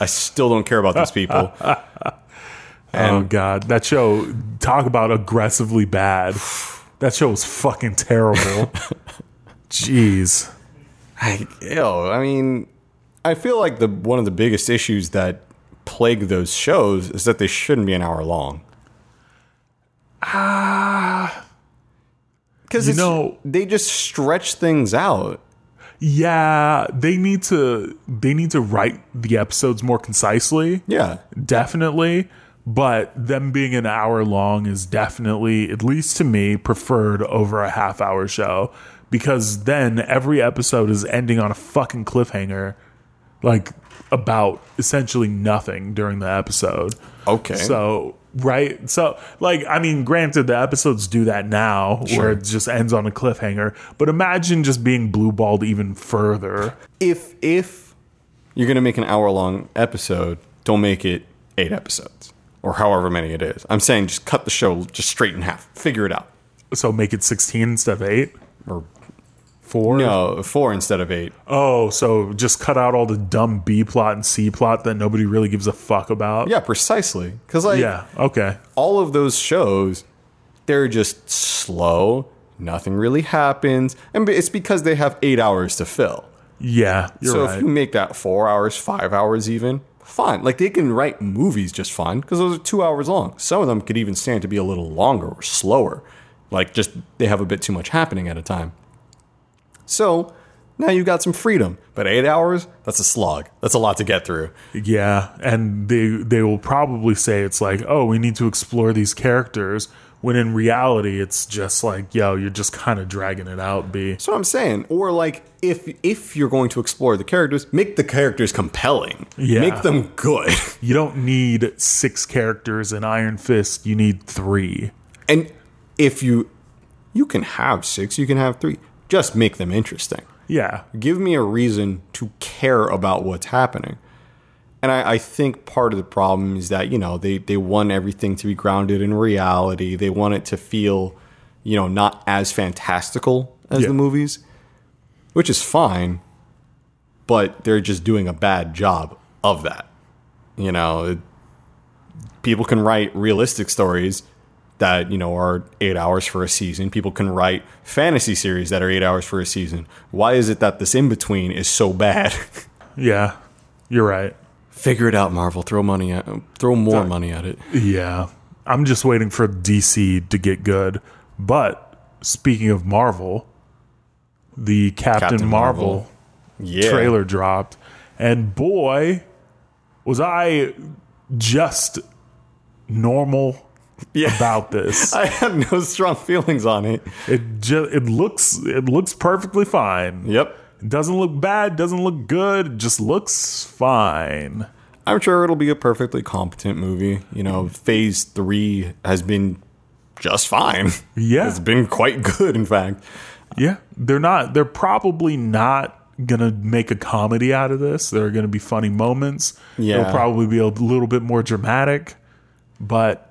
I still don't care about these people. oh god, that show talk about aggressively bad. That show was fucking terrible. Jeez. I, ew, I mean, I feel like the one of the biggest issues that plague those shows is that they shouldn't be an hour long. Ah, because You know- they just stretch things out. Yeah, they need to they need to write the episodes more concisely. Yeah, Definitely. But them being an hour long is definitely, at least to me, preferred over a half hour show. Because then every episode is ending on a fucking cliffhanger. Like about essentially nothing during the episode. Okay. So right. So like I mean, granted the episodes do that now Sure. where it just ends on a cliffhanger. But imagine just being blue balled even further. if if you're gonna make an hour long episode, don't make it eight episodes or however many it is. I'm saying just cut the show just straight in half. Figure it out. So make it sixteen instead of eight? Or Four? no, four instead of eight. Oh, so just cut out all the dumb B plot and C plot that nobody really gives a fuck about. Yeah, precisely. Because like Yeah. Okay. all of those shows, they're just slow. Nothing really happens, and it's because they have eight hours to fill. Yeah. So right. if you make that four hours, five hours, even fine. Like they can write movies just fine because those are two hours long. Some of them could even stand to be a little longer or slower. Like just they have a bit too much happening at a time. So now you've got some freedom, but eight hours, that's a slog. That's a lot to get through. yeah, and they they will probably say it's like, oh, we need to explore these characters. When in reality, it's just like, yo, you're just kind of dragging it out. B. That's what I'm saying. Or like if if you're going to explore the characters, make the characters compelling. Yeah. Make them good. You don't need six characters in Iron Fist. You need three. and if you you can have six, you can have three. Just make them interesting. Yeah. Give me a reason to care about what's happening. And I, I think part of the problem is that, you know, they, they want everything to be grounded in reality. They want it to feel, you know, not as fantastical as Yeah. the movies, which is fine, but they're just doing a bad job of that. You know, it- people can write realistic stories that, you know, are eight hours for a season. People can write fantasy series that are eight hours for a season. Why is it that this in between is so bad? Yeah. You're right. Figure it out, Marvel. Throw money at throw more money at it. Yeah. I'm just waiting for DC to get good. But speaking of Marvel, the Captain, Captain Marvel, Marvel. Yeah. trailer dropped, and boy, was I just normal Yeah. about this. I have no strong feelings on it. It just it looks it looks perfectly fine. Yep. It doesn't look bad, doesn't look good, it just looks fine. I'm sure it'll be a perfectly competent movie. You know, phase three has been just fine. Yeah. It's been quite good, in fact. Yeah, they're not. They're probably not gonna make a comedy out of this. There are gonna be funny moments. Yeah. it'll probably be a little bit more dramatic, but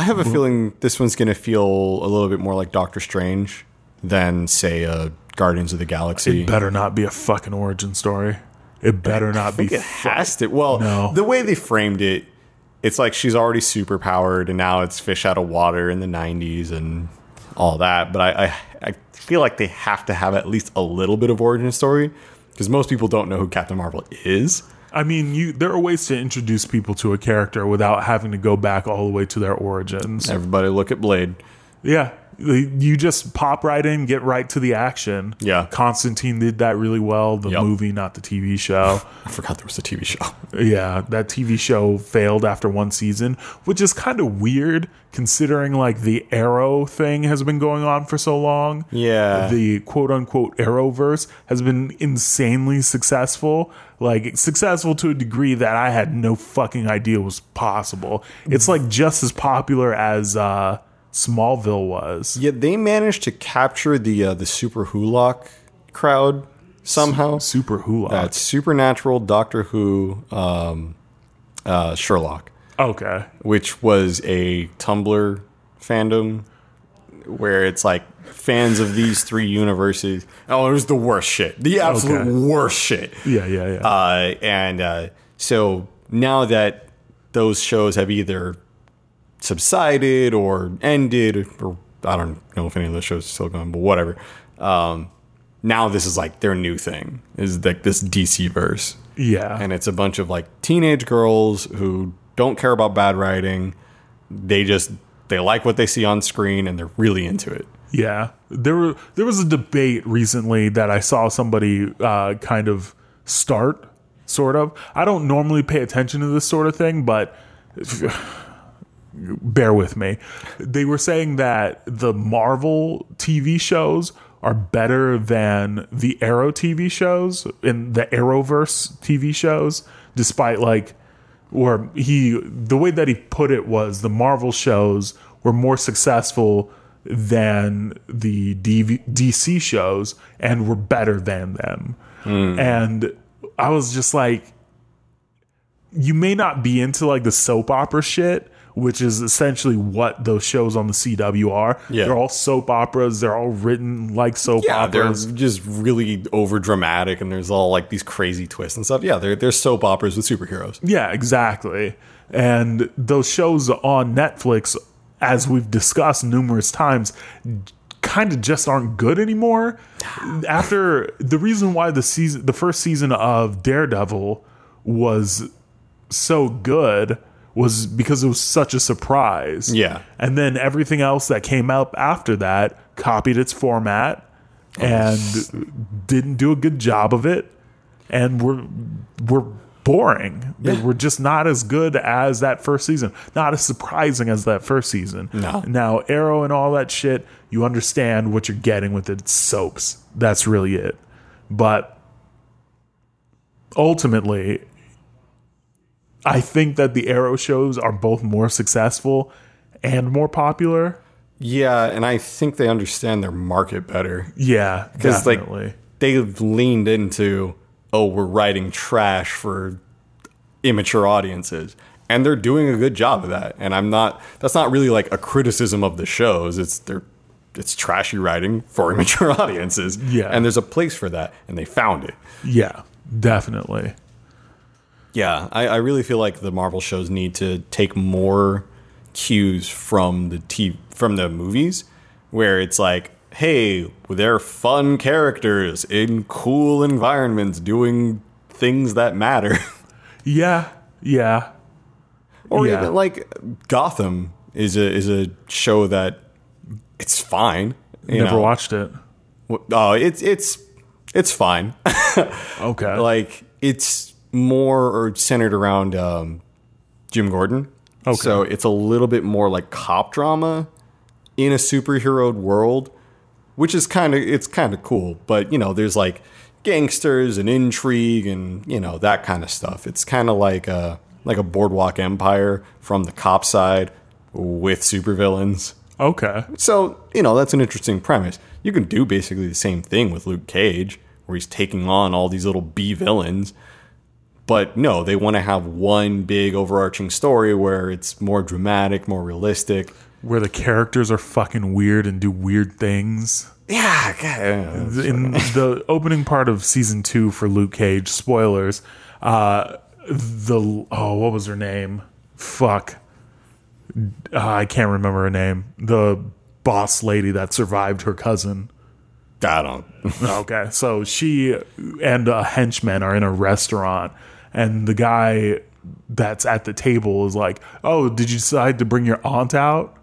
I have a feeling this one's going to feel a little bit more like Doctor Strange than, say, uh, Guardians of the Galaxy. it better not be a fucking origin story. It better not be. it has to. Well, No. the way they framed it, it's like she's already super powered, and now it's fish out of water in the '90s and all that. But I, I, I feel like they have to have at least a little bit of origin story because most people don't know who Captain Marvel is. I mean, you. There are ways to introduce people to a character without having to go back all the way to their origins. Everybody look at Blade. Yeah. You just pop right in, get right to the action. Yeah. Constantine did that really well. The Yep. movie, not the TV show. I forgot there was a TV show. Yeah, that TV show failed after one season, which is kind of weird considering like the Arrow thing has been going on for so long. Yeah. The quote unquote Arrowverse has been insanely successful. Like successful to a degree that I had no fucking idea was possible. It's like just as popular as uh Smallville was. Yeah, they managed to capture the uh, the Superwholock crowd somehow. Super Hula. That's Supernatural, Doctor Who, um, uh, Sherlock, okay. which was a Tumblr fandom where it's like fans of these three universes. Oh, it was the worst shit. The absolute Okay. worst shit. Yeah, yeah, yeah. Uh, and uh, so now that those shows have either subsided or ended, or I don't know if any of those shows are still going, but whatever. Um, now this is like their new thing is like this DC verse, yeah. and it's a bunch of like teenage girls who don't care about bad writing. They just they like what they see on screen and they're really into it. Yeah, there were there was a debate recently that I saw somebody uh, kind of start. Sort of. I don't normally pay attention to this sort of thing, but bear with me. They were saying that the Marvel TV shows are better than the Arrow TV shows in the Arrowverse TV shows, despite like or he the way that he put it was the Marvel shows were more successful than the DV, DC shows and were better than them. Hmm. And I was just like you may not be into like the soap opera shit, which is essentially what those shows on the CW are. Yeah. They're all soap operas, they're all written like soap Yeah, they're operas. just really over dramatic, and there's all like these crazy twists and stuff. Yeah, they're they're soap operas with superheroes. Yeah, exactly. And those shows on Netflix, as we've discussed numerous times, kind of just aren't good anymore. After the reason why the season, the first season of Daredevil was so good was because it was such a surprise. Yeah. And then everything else that came up after that copied its format and oh, didn't do a good job of it and were were boring. They Yeah. were just not as good as that first season. Not as surprising as that first season. No. Now Arrow and all that shit, you understand what you're getting with it. It's soaps. That's really it. But ultimately, I think that the Arrow shows are both more successful and more popular. Yeah, and I think they understand their market better Yeah, because definitely. like they've leaned into oh we're writing trash for immature audiences and they're doing a good job of that and i'm not that's not really like a criticism of the shows it's they're it's trashy writing for immature audiences Yeah. and there's a place for that and they found it yeah, definitely. Yeah, I, I really feel like the Marvel shows need to take more cues from the t- from the movies, where it's like, hey, they're fun characters in cool environments doing things that matter, Yeah, yeah, or Yeah. even like Gotham is a is a show that it's fine. You Never know? watched it. Oh, it's it's it's fine. Okay. like it's more or centered around um, Jim Gordon. Okay. So it's a little bit more like cop drama in a superhero world, which is kind of it's kind of cool. But you know, there's like gangsters and intrigue and you know that kind of stuff. It's kind of like a like a Boardwalk Empire from the cop side with supervillains. okay. So, you know, that's an interesting premise. You can do basically the same thing with Luke Cage, where he's taking on all these little B villains. But no, they want to have one big overarching story where it's more dramatic, more realistic. Where the characters are fucking weird and do weird things. Yeah, God, in the opening part of season two for Luke Cage, spoilers, uh, the oh, what was her name? Fuck, uh, I can't remember her name. The boss lady that survived her cousin. I don't. Okay, so she and a henchman are in a restaurant, and the guy that's at the table is like, "Oh, did you decide to bring your aunt out?"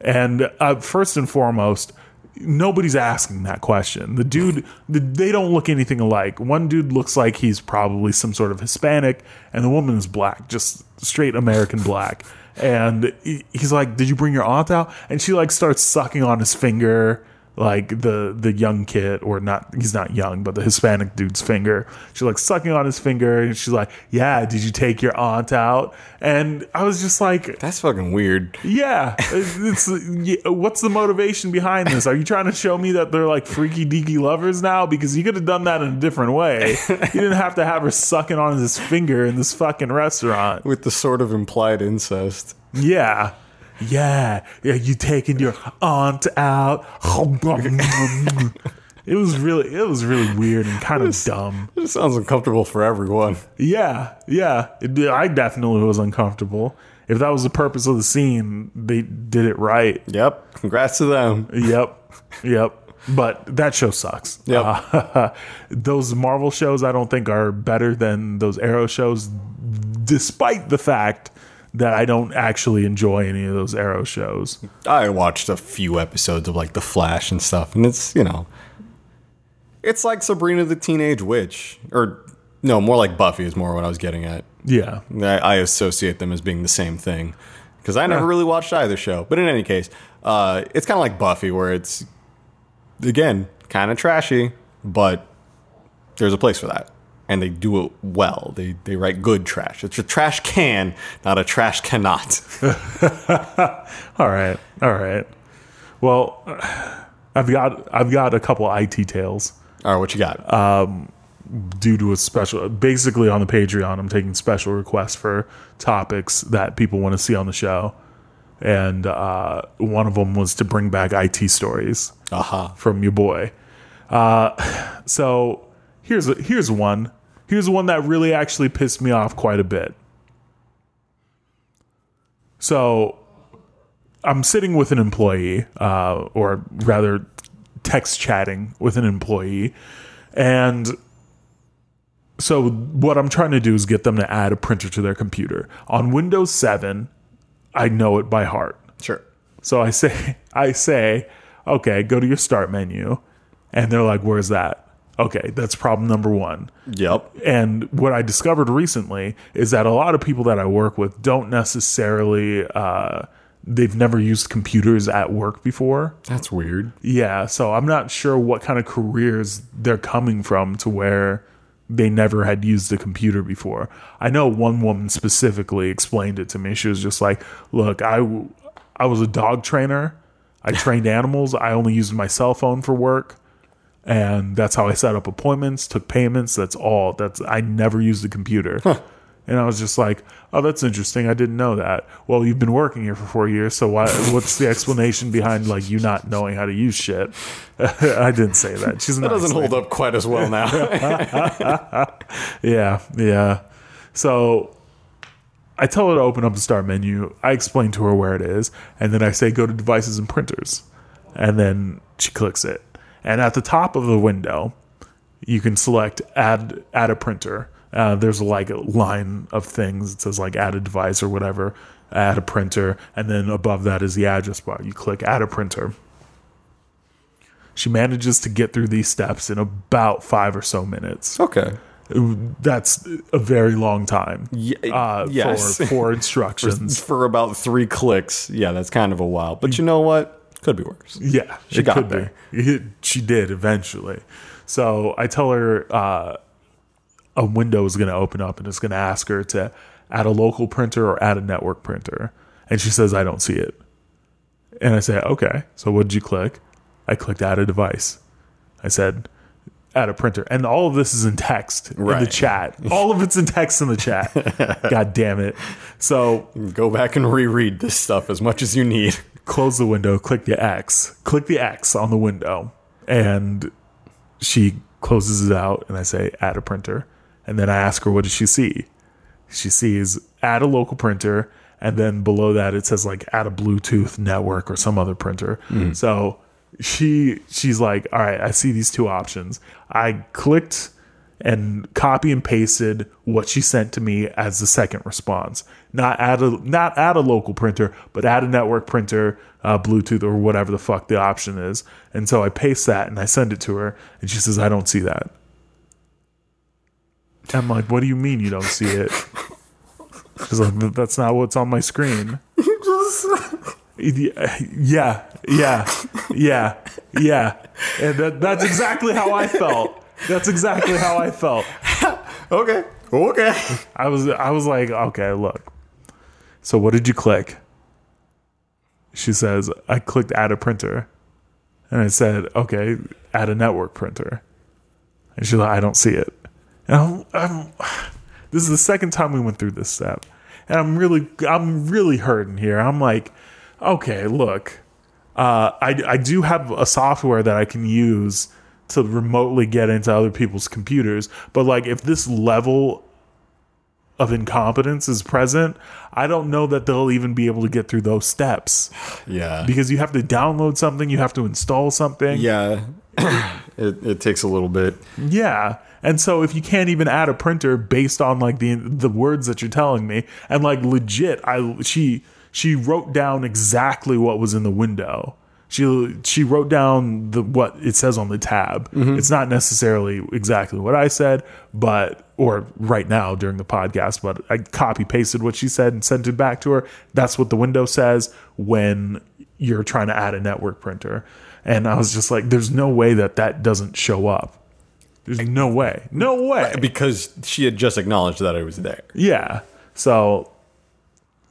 And uh, first and foremost, nobody's asking that question. The dude, the, they don't look anything alike. One dude looks like he's probably some sort of Hispanic, and the woman is black, just straight American black. And he's like, "Did you bring your aunt out?" And she like starts sucking on his finger, like the the young kid, or not. He's not young, but the Hispanic dude's finger. She's like sucking on his finger, and she's like, "Yeah, did you take your aunt out?" And I was just like, That's fucking weird. yeah, it's what's the motivation behind this? Are you trying to show me that they're like freaky deaky lovers now? Because you could have done that in a different way. You didn't have to have her sucking on his finger in this fucking restaurant. With the sort of implied incest. Yeah, yeah, yeah. You taking your aunt out? It was really, it was really weird and kind of dumb. It just sounds uncomfortable for everyone. Yeah, yeah. It, I definitely was uncomfortable. If that was the purpose of the scene, they did it right. Yep. Congrats to them. Yep. Yep. But that show sucks. Yep. Uh, those Marvel shows I don't think are better than those Arrow shows, despite the fact that I don't actually enjoy any of those Arrow shows. I watched a few episodes of like The Flash and stuff, and it's you know, it's like Sabrina the Teenage Witch, or no, more like Buffy is more what I was getting at. Yeah. I, I associate them as being the same thing because I never really watched either show. But in any case, uh, it's kind of like Buffy, where it's again kind of trashy, but there's a place for that. And they do it well. They they write good trash. It's a trash can, not a trash cannot. All right. All right. Well, I've got I've got a couple IT tales. All right, what you got? due to a special basically on the patreon i'm taking special requests for topics that people want to see on the show and uh, one of them was to bring back it stories Aha. from your boy uh, so here's a, here's one here's one that really actually pissed me off quite a bit so i'm sitting with an employee uh, or rather text chatting with an employee and so what I'm trying to do is get them to add a printer to their computer. On Windows 7, I know it by heart. Sure. So I say I say, "Okay, go to your start menu." And they're like, "Where's that?" Okay, that's problem number 1. Yep. And what I discovered recently is that a lot of people that I work with don't necessarily uh they've never used computers at work before. That's weird. Yeah, so I'm not sure what kind of careers they're coming from to where they never had used a computer before. I know one woman specifically explained it to me. She was just like, "Look, I, I was a dog trainer. I trained animals. I only used my cell phone for work." And that's how I set up appointments, took payments. That's all. That's I never used a computer. And I was just like, "Oh, that's interesting. I didn't know that." Well, you've been working here for four years, so why? What's the explanation behind like you not knowing how to use shit? I didn't say that. She's That doesn't hold up quite as well now. Yeah, yeah. So I tell her to open up the start menu. I explain to her where it is, and then I say go to devices and printers, and then she clicks it. And at the top of the window, you can select add add a printer. Uh, there's like a line of things. It says like add a device or whatever, add a printer, and then above that is the address bar. You click add a printer. She manages to get through these steps in about five or so minutes. Okay. That's a very long time uh, yes. for, for instructions. For about three clicks. Yeah, that's kind of a while. But you know what? Could be worse. Yeah, She it got could there. be. It- she did eventually. So I tell her uh, a window is going to open up and it's going to ask her to add a local printer or add a network printer. And she says, I don't see it. And I say, okay. So what did you click? I clicked add a device. I said, add a printer. And all of this is in text in the chat. All of it's in text in the chat. God damn it. So Go back and reread this stuff as much as you need. Close the window, click the X, click the X on the window, and she closes it out. And I say, add a printer. And then I ask her, what does she see? She sees add a local printer. And then below that, it says like add a Bluetooth network or some other printer. Mm. So she she's like, all right, I see these two options. I clicked and copy and pasted what she sent to me as the second response. Not add a not add a local printer, but add a network printer, uh, Bluetooth or whatever the fuck the option is. And so I paste that and I send it to her, and she says, "I don't see that." I'm like, "What do you mean you don't see it?" She's like, "That's not what's on my screen." Yeah, yeah, yeah, yeah. And that, that's exactly how I felt. That's exactly how I felt. Okay. Okay. I was I was like, okay, look. So what did you click? She says, I clicked add a printer. And I said, okay, add a network printer. And she's like, I don't see it. And I'm, I'm this is the second time we went through this step. And I'm really I'm really hurting here. I'm like, okay, look. Uh, I, I do have a software that I can use to remotely get into other people's computers. But like if this level of incompetence is present, I don't know that they'll even be able to get through those steps Yeah. because you have to download something, you have to install something. Yeah. it, it takes a little bit. Yeah. And so if you can't even add a printer based on like the the words that you're telling me and like legit I she she wrote down exactly what was in the window. She she wrote down the what it says on the tab. Mm-hmm. It's not necessarily exactly what I said, but or right now during the podcast, but I copy pasted what she said and sent it back to her. That's what the window says when you're trying to add a network printer. And I was just like there's no way that that doesn't show up. There's no way. No way. Because she had just acknowledged that I was there. Yeah. So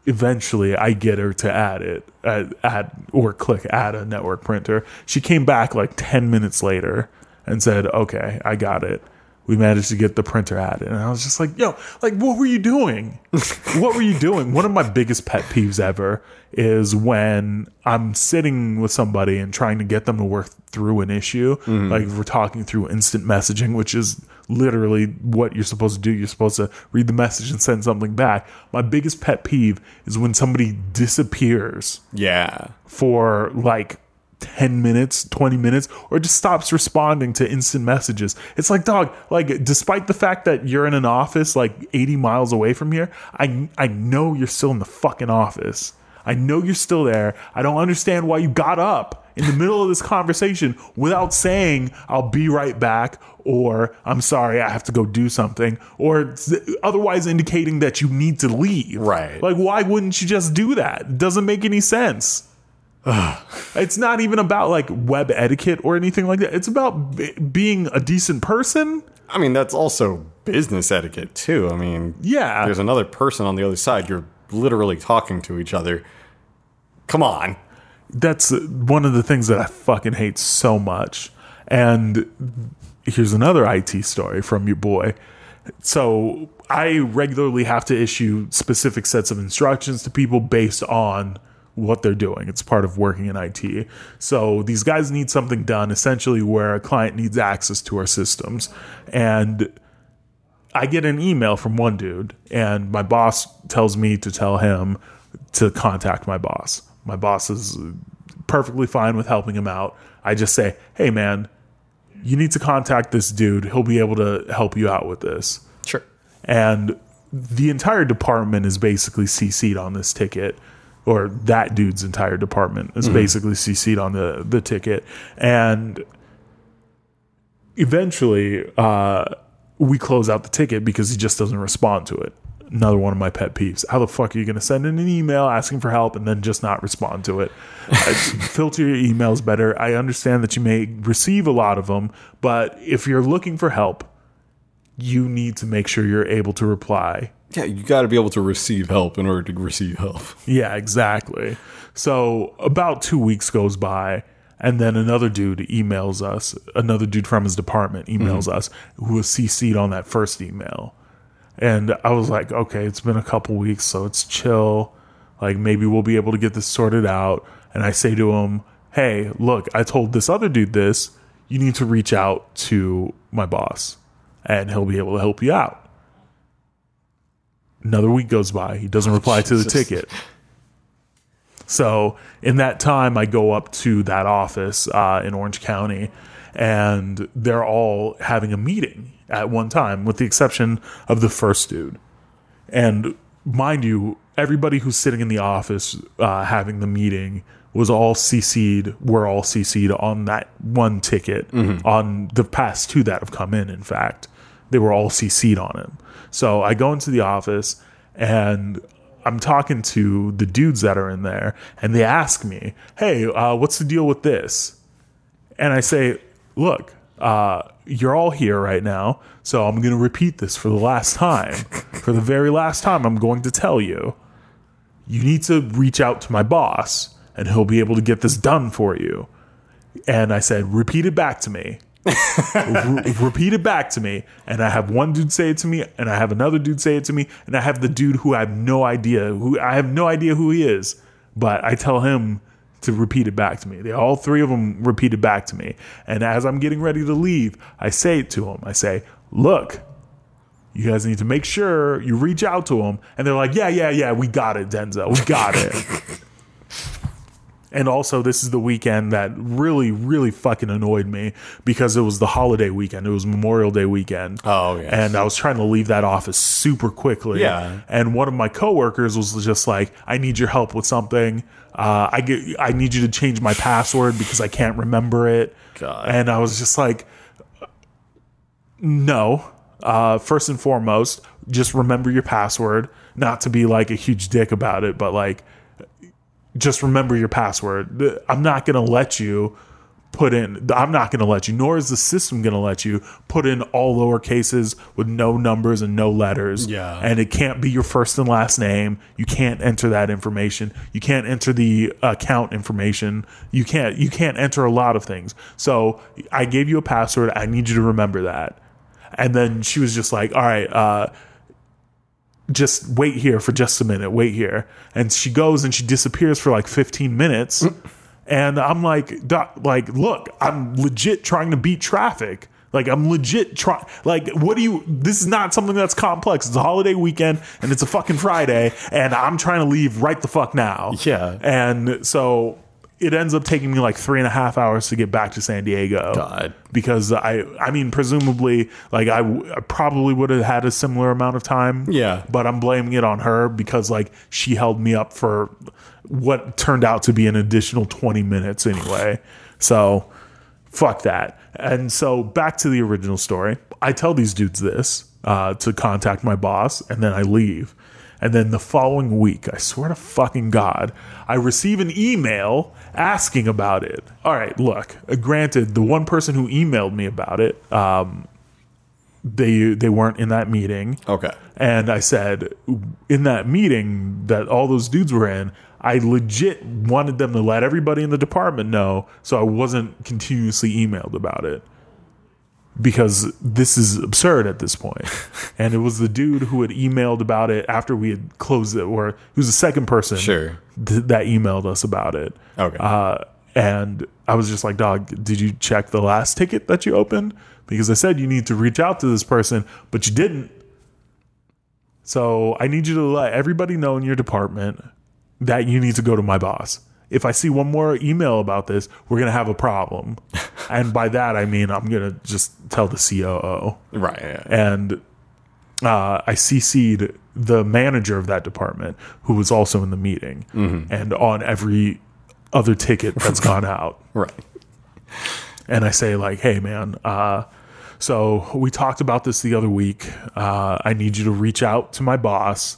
eventually I get her to add it, add, add or click add a network printer. She came back like 10 minutes later and said, okay, I got it. We managed to get the printer added. And I was just like, yo, like, what were you doing? what were you doing? One of my biggest pet peeves ever is when I'm sitting with somebody and trying to get them to work through an issue. Mm-hmm. Like, we're talking through instant messaging, which is literally what you're supposed to do. You're supposed to read the message and send something back. My biggest pet peeve is when somebody disappears Yeah. for like 10 minutes, 20 minutes, or just stops responding to instant messages. It's like, dog, like, despite the fact that you're in an office like 80 miles away from here, I, I know you're still in the fucking office. I know you're still there. I don't understand why you got up in the middle of this conversation without saying, I'll be right back, or I'm sorry, I have to go do something, or otherwise indicating that you need to leave. Right. Like, why wouldn't you just do that? It doesn't make any sense. it's not even about like web etiquette or anything like that. It's about b- being a decent person. I mean, that's also business etiquette, too. I mean, Yeah. there's another person on the other side. You're literally talking to each other. Come on. That's one of the things that I fucking hate so much. And here's another IT story from your boy. So I regularly have to issue specific sets of instructions to people based on what they're doing. It's part of working in IT. So these guys need something done essentially where a client needs access to our systems. And I get an email from one dude, and my boss tells me to tell him to contact my boss. My boss is perfectly fine with helping him out. I just say, hey, man, you need to contact this dude. He'll be able to help you out with this. Sure. And the entire department is basically CC'd on this ticket or that dude's entire department is basically CC'd on the the ticket, and eventually uh, we close out the ticket because he just doesn't respond to it. Another one of my pet peeves. How the fuck are you going to send in an email asking for help and then just not respond to it? Filter your emails better. I understand that you may receive a lot of them, but if you're looking for help, you need to make sure you're able to reply Yeah, you got to be able to receive help in order to receive help. Yeah, exactly. So about two weeks goes by, and then another dude emails us. Another dude from his department emails mm-hmm. us who was CC'd on that first email. And I was like, okay, it's been a couple weeks, so it's chill. Like maybe we'll be able to get this sorted out. And I say to him, hey, look, I told this other dude this. You need to reach out to my boss, and he'll be able to help you out. Another week goes by. He doesn't reply to the ticket. So in that time, I go up to that office uh, in Orange County, and they're all having a meeting at one time, with the exception of the first dude. And mind you, everybody who's sitting in the office uh, having the meeting was all CC'd. We're all CC'd on that one ticket. On the past two that have come in, in fact, they were all CC'd on him. So I go into the office and I'm talking to the dudes that are in there, and they ask me, "Hey, uh, what's the deal with this?" And I say, "Look, uh, you're all here right now, so I'm going to repeat this for the last time. for the very last time, I'm going to tell you. You need to reach out to my boss, and he'll be able to get this done for you." And I said, "Repeat it back to me." Re- repeat it back to me. And i have one dude say it to me and i have another dude say it to me and i have the dude who i have no idea who i have no idea who he is. But i tell him to repeat it back to me. They all three of them repeat it back to me. And as i'm getting ready to leave i say it to him. I say look you guys need to make sure you reach out to him. And they're like yeah yeah yeah we got it denzel. We got it And also, this is the weekend that really, really fucking annoyed me because it was the holiday weekend. It was Memorial Day weekend. Oh, yes. And I was trying to leave that office super quickly. Yeah. And one of my coworkers was just like, "I need your help with something. Uh, I get, I need you to change my password because I can't remember it." God. And I was just like, "No. Uh, first and foremost, just remember your password. Not to be like a huge dick about it, but like." Just remember your password. I'm not going to let you put in, I'm not going to let you, nor is the system going to let you put in all lower cases with no numbers and no letters. Yeah. And it can't be your first and last name. You can't enter that information. You can't enter the account information. You can't, you can't enter a lot of things. So I gave you a password. I need you to remember that. And then she was just like, all right, uh, just wait here for just a minute, wait here. And she goes and she disappears for like 15 minutes. Mm. And I'm like, like, look, I'm legit trying to beat traffic. Like, I'm legit trying. Like, what do you? This is not something that's complex. It's a holiday weekend and it's a fucking Friday, and I'm trying to leave right the fuck now. Yeah. And so it ends up taking me like three and a half hours to get back to San Diego God. because I I mean presumably like I, w- I probably would have had a similar amount of time. Yeah. But I'm blaming it on her because like she held me up for what turned out to be an additional 20 minutes anyway. So fuck that. And so back to the original story. I tell these dudes this uh, to contact my boss and then I leave. And then the following week, I swear to fucking God, I receive an email asking about it. All right, look, uh, granted, the one person who emailed me about it, um, they they weren't in that meeting. Okay. And I said, in that meeting that all those dudes were in, I legit wanted them to let everybody in the department know so I wasn't continuously emailed about it. Because this is absurd at this point. and it was the dude who had emailed about it after we had closed it, or he was the second person Sure. th- that emailed us about it. Okay. Uh, and I was just like, dog, did you check the last ticket that you opened? Because I said you need to reach out to this person, but you didn't. So I need you to let everybody know in your department that you need to go to my boss. If I see one more email about this, we're going to have a problem. and by that, I mean, I'm going to just tell the COO right. Yeah. and uh, I CC'd the manager of that department, who was also in the meeting, and on every other ticket that's gone out. Right. And I say, like, hey, man, uh, so we talked about this the other week. Uh, I need you to reach out to my boss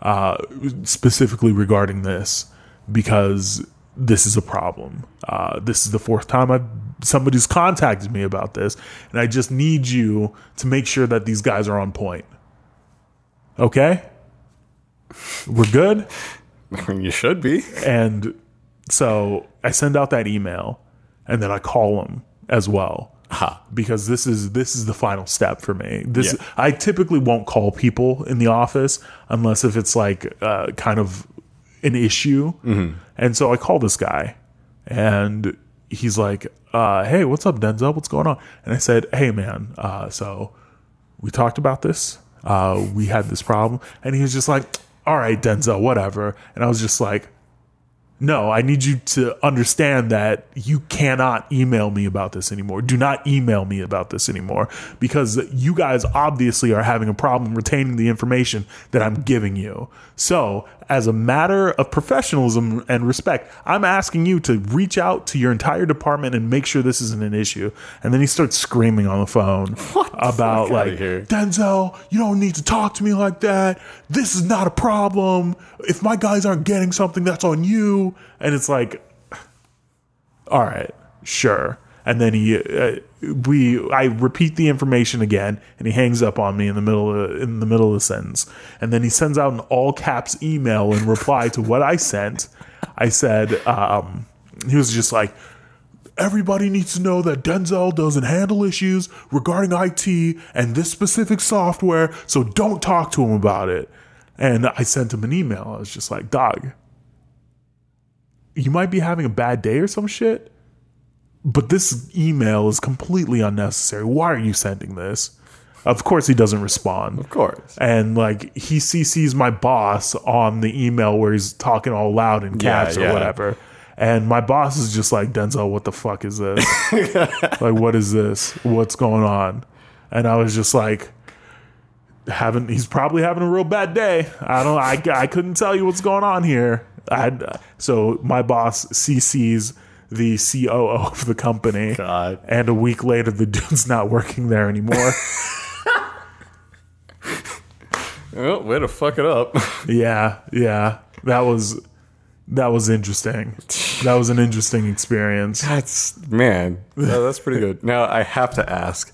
uh, specifically regarding this because this is a problem. Uh, this is the fourth time I've, somebody's contacted me about this, and I just need you to make sure that these guys are on point. Okay? We're good? you should be. And so I send out that email and then I call them as well. Ha. Because this is this is the final step for me. This Yeah. I typically won't call people in the office unless if it's like uh, kind of an issue. And so I call this guy, and he's like, uh, "Hey, what's up, Denzel? What's going on?" And I said, "Hey, man. Uh, so we talked about this. Uh, we had this problem." And he was just like, "All right, Denzel, whatever." And I was just like, no, I need you to understand that you cannot email me about this anymore. Do not email me about this anymore because you guys obviously are having a problem retaining the information that I'm giving you. So, as a matter of professionalism and respect, I'm asking you to reach out to your entire department and make sure this isn't an issue. And then he starts screaming on the phone about fuck outta like here. Denzel, you don't need to talk to me like that. This is not a problem. If my guys aren't getting something, that's on you. And it's like, all right, sure. And then he, uh, we, I repeat the information again, and he hangs up on me in the middle of in the middle of the sentence. And then he sends out an all caps email in reply to what I sent. I said, um, he was just like, Everybody needs to know that Denzel doesn't handle issues regarding IT and this specific software, so don't talk to him about it. And I sent him an email. I was just like, dog, you might be having a bad day or some shit, but this email is completely unnecessary. Why are you sending this? Of course, he doesn't respond. Of course. And like he CCs my boss on the email where he's talking all loud in Yeah, caps or yeah. whatever. And my boss is just like, Denzel, what the fuck is this? like, what is this? What's going on? And I was just like, having he's probably having a real bad day. I don't I, I couldn't tell you what's going on here. I so my boss CCs the COO of the company. God. And a week later the dude's not working there anymore. Oh, way to fuck it up. Yeah, yeah. That was that was interesting. That was an interesting experience. That's man, that- that's pretty good. Now I have to ask: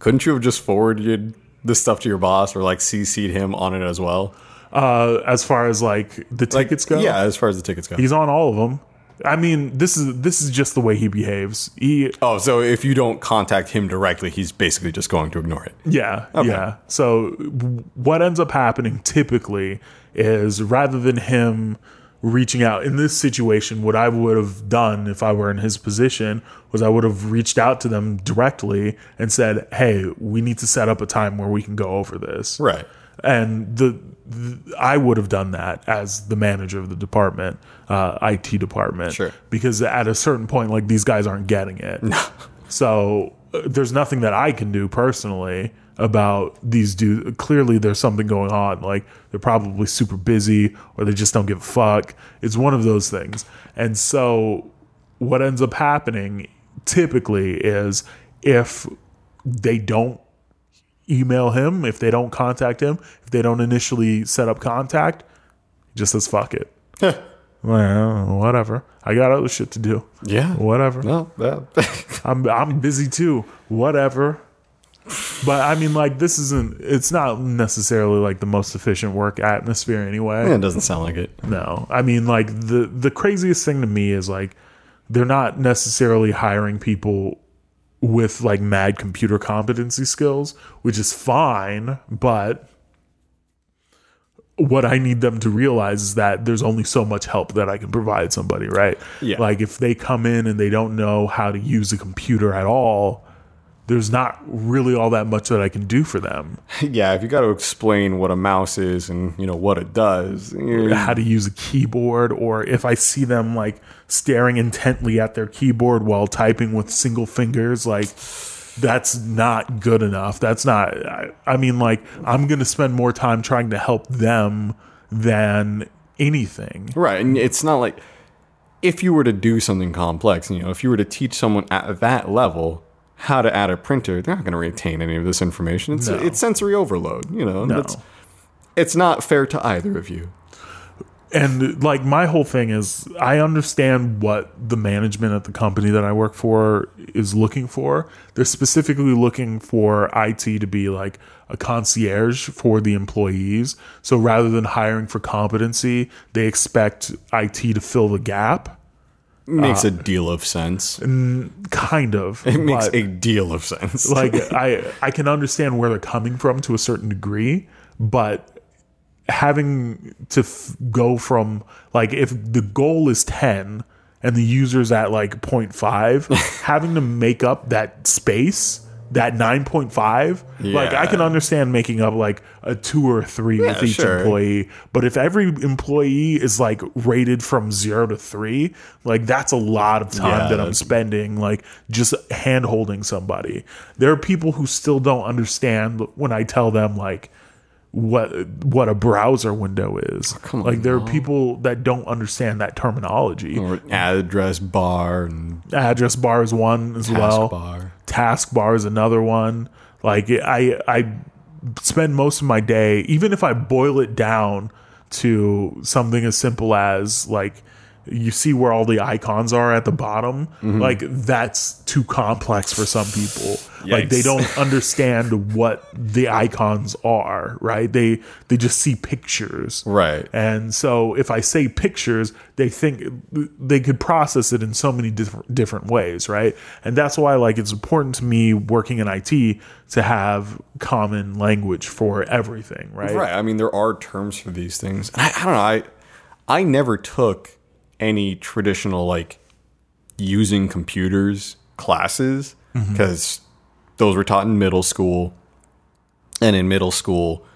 Couldn't you have just forwarded this stuff to your boss or like CC'd him on it as well? Uh as far as like the Like, tickets go, Yeah, as far as the tickets go. he's on all of them. I mean, this is this is just the way he behaves. He oh, so if you don't contact him directly, he's basically just going to ignore it. Yeah, yeah. So what ends up happening typically is rather than him reaching out in this situation, what I would have done if I were in his position was I would have reached out to them directly and said, "Hey, we need to set up a time where we can go over this." Right. and the I would have done that as the manager of the department, uh, IT department, Sure. Because at a certain point, like these guys aren't getting it. so uh, there's nothing that I can do personally about these dudes. Clearly, there's something going on. Like they're probably super busy, or they just don't give a fuck. It's one of those things. And so, what ends up happening typically is if they don't email him, if they don't contact him, if they don't initially set up contact, he just says fuck it. well, whatever. I got other shit to do. Yeah. Whatever. That, I'm I'm busy too. Whatever. But I mean, like this isn't. It's not necessarily like the most efficient work atmosphere anyway. it doesn't sound like it. No, I mean, like the the craziest thing to me is like they're not necessarily hiring people with like mad computer competency skills, which is fine, but what I need them to realize is that there's only so much help that I can provide somebody, right? Yeah. Like if they come in and they don't know how to use a computer at all, there's not really all that much that I can do for them. Yeah, if you got to explain what a mouse is and you know what it does, how to use a keyboard or if I see them like staring intently at their keyboard while typing with single fingers like that's not good enough. That's not. I, I mean, like I'm going to spend more time trying to help them than anything. Right, and it's not like if you were to do something complex, you know, if you were to teach someone at that level how to add a printer, they're not going to retain any of this information. It's No. it's sensory overload, you know. No. It's, it's not fair to either of you. and like my whole thing is i understand what the management at the company that i work for is looking for they're specifically looking for it to be like a concierge for the employees so rather than hiring for competency they expect it to fill the gap Makes uh, a deal of sense. kind of It makes a deal of sense. like I I can understand where they're coming from to a certain degree, but having to f- go from like if the goal is 10 and the user's at like 0.5 having to make up that space that 9.5 like i can understand making up like a 2 or 3 with Yeah, each sure. employee but if every employee is like rated from 0 to 3 like that's a lot of time Yeah, that i'm that's- spending like just hand holding somebody. There are people who still don't understand when i tell them like what what a browser window is. Oh, like there are people that don't understand that terminology. Or address bar and address bar is one as well. Task bar. is another one. Like i i spend most of my day even if i boil it down to something as simple as like you see where all the icons are at the bottom mm-hmm. like that's too complex for some people like they don't understand what the icons are right they they just see pictures Right. and so if I say pictures, they think they could process it in so many different different ways, right? And that's why like it's important to me working in IT to have common language for everything, right? Right. I mean, there are terms for these things. I, I don't know. I I never took any traditional like using computers classes mm-hmm. because those were taught in middle school, and in middle school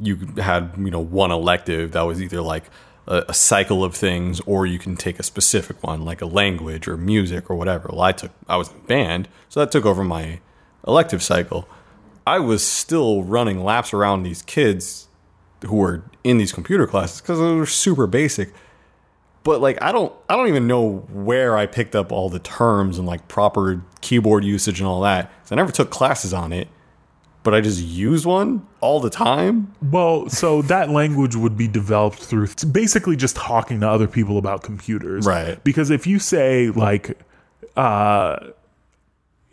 you had you know one elective that was either like a, a cycle of things or you can take a specific one like a language or music or whatever. Well i took i was in band so that took over my elective cycle. I was still running laps around these kids who were in these computer classes because they were super basic but like i don't i don't even know where i picked up all the terms and like proper keyboard usage and all that 'cause i never took classes on it but i just use one all the time Well, so that language would be developed through basically just talking to other people about computers. Right. Because if you say like uh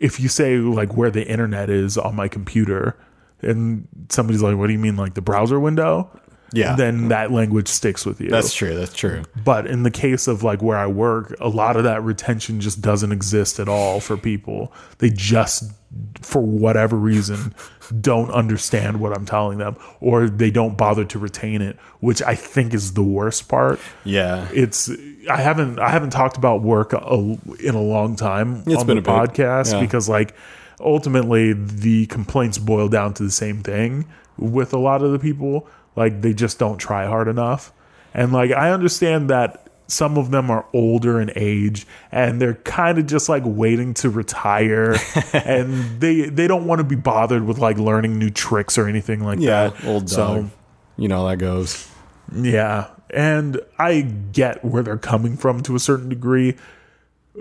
if you say like where the internet is on my computer and somebody's like what do you mean like the browser window? Yeah. Then that language sticks with you. That's true. That's true. but in the case of like where I work, a lot of that retention just doesn't exist at all for people. They just, for whatever reason, don't understand what I'm telling them, or they don't bother to retain it, which I think is the worst part. Yeah. It's I haven't I haven't talked about work a, in a long time It's on been the a podcast yeah. because like ultimately the complaints boil down to the same thing with a lot of the people like they just don't try hard enough and like I understand that some of them are older in age and they're kind of just like waiting to retire and they they don't want to be bothered with like learning new tricks or anything like Yeah. that Old so dog. you know how that goes. yeah. And I get where they're coming from to a certain degree,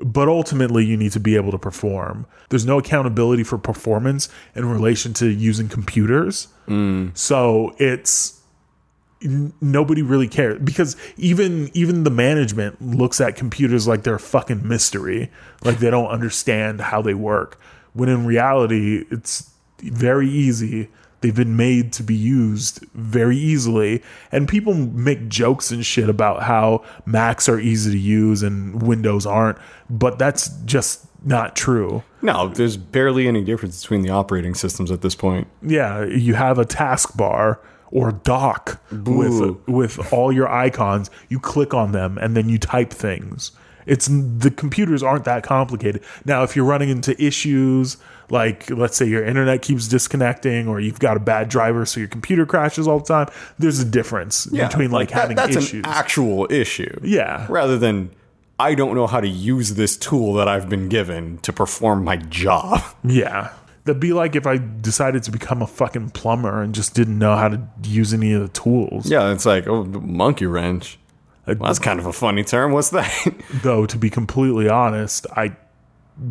but ultimately you need to be able to perform. There's no accountability for performance in relation to using computers. Mm. So it's nobody really cares. Because even even the management looks at computers like they're a fucking mystery. Like they don't understand how they work. When in reality it's very easy. They've been made to be used very easily. And people make jokes and shit about how macs are easy to use and windows aren't but that's just not true. No, there's barely any difference between the operating systems at this point. yeah, you have a taskbar or dock with with all your icons. You click on them and then you type things. It's the computers aren't that complicated. Now, if you're running into issues like let's say your internet keeps disconnecting or you've got a bad driver so your computer crashes all the time, there's a difference between like, having that's issues. an actual issue. yeah. Rather than I don't know how to use this tool that I've been given to perform my job. Yeah. That'd be like if I decided to become a fucking plumber and just didn't know how to use any of the tools. Yeah, it's like, oh, monkey wrench. Well, that's kind of a funny term. What's that? Though, to be completely honest, I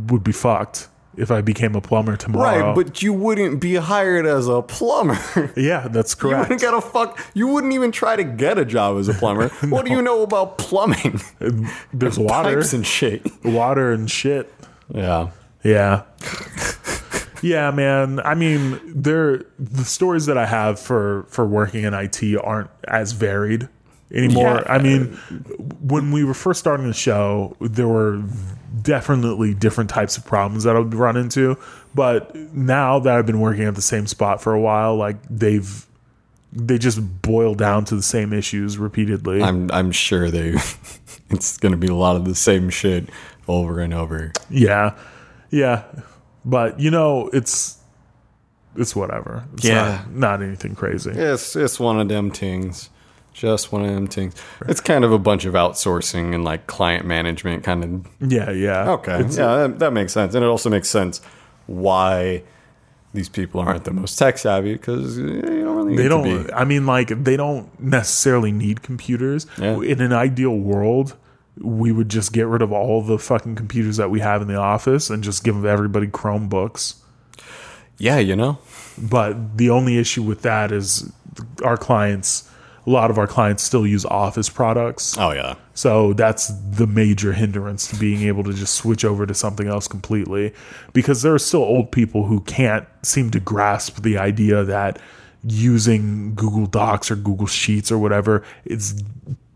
would be fucked if I became a plumber tomorrow. right, but you wouldn't be hired as a plumber. yeah, that's correct. You wouldn't get a fuck. You wouldn't even try to get a job as a plumber. What do you know about plumbing? Uh, there's water, Pipes and shit. water and shit. Yeah. Yeah. Yeah, man. I mean, there the stories that I have for for working in IT aren't as varied anymore. Yeah. I mean, when we were first starting the show, there were definitely different types of problems that I would run into, but now that I've been working at the same spot for a while, like they've they just boil down to the same issues repeatedly. I'm I'm sure they it's going to be a lot of the same shit over and over. Yeah, yeah, but you know, it's it's whatever. It's Yeah. not, not anything crazy. It's it's one of them things. Just one of them things. It's kind of a bunch of outsourcing and like client management kind of Yeah, yeah. Okay. It's- yeah, that, that makes sense. And it also makes sense why these people aren't the most tech savvy because they eh, don't really They don't. to be. I mean, like they don't necessarily need computers. Yeah. In an ideal world, we would just get rid of all the fucking computers that we have in the office and just give everybody Chromebooks. Yeah, you know? But the only issue with that is our clients. A lot of our clients still use Office products. Oh, yeah. So that's the major hindrance to being able to just switch over to something else completely. Because there are still old people who can't seem to grasp the idea that using Google Docs or Google Sheets or whatever is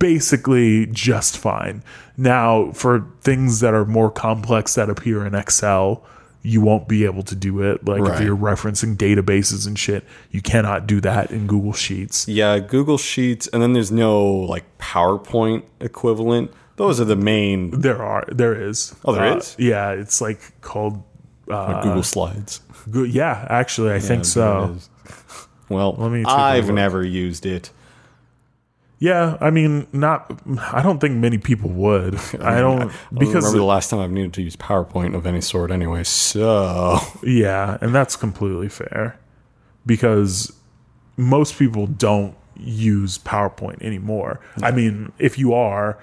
basically just fine. Now, for things that are more complex that appear in Excel, you won't be able to do it. Like Right. if you're referencing databases and shit, you cannot do that in Google Sheets. Yeah, Google Sheets, and then there's no like PowerPoint equivalent. Those are the main There are, there is. Oh, there there is? Yeah, it's like called. Uh, Google Slides. Go- yeah, actually, I think so. Well, Let me I've never used it. Yeah, I mean, not. I don't think many people would. I don't I don't because remember the last time I've needed to use PowerPoint of any sort anyway. So, yeah, and that's completely fair because most people don't use PowerPoint anymore. I mean, if you are,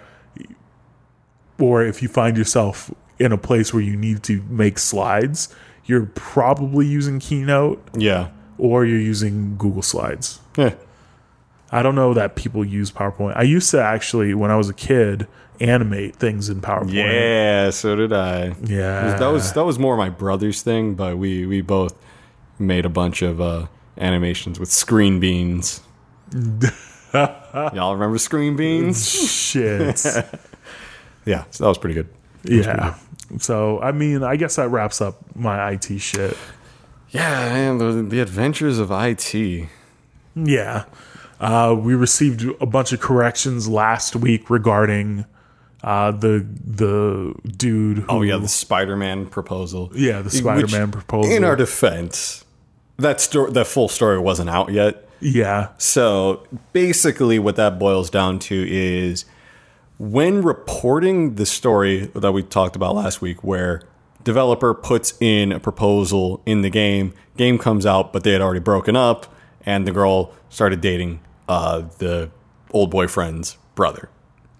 or if you find yourself in a place where you need to make slides, you're probably using Keynote yeah. or you're using Google Slides. Yeah. I don't know that people use PowerPoint. I used to actually, when I was a kid, animate things in PowerPoint. Yeah, so did I. Yeah. That was that was more my brother's thing, but we we both made a bunch of uh, animations with screen beans. Y'all remember screen beans? shit. Yeah, so that was pretty good. yeah. So, I mean, I guess that wraps up my IT shit. Yeah, man, the, the adventures of IT. Yeah. Uh, we received a bunch of corrections last week regarding uh, the the dude. Who, Oh yeah, the Spider-Man proposal. Yeah, the Spider-Man proposal. In our defense, that story, that full story wasn't out yet. yeah. So basically, what that boils down to is when reporting the story that we talked about last week, where developer puts in a proposal in the game, game comes out, but they had already broken up, and the girl started dating uh, the old boyfriend's brother.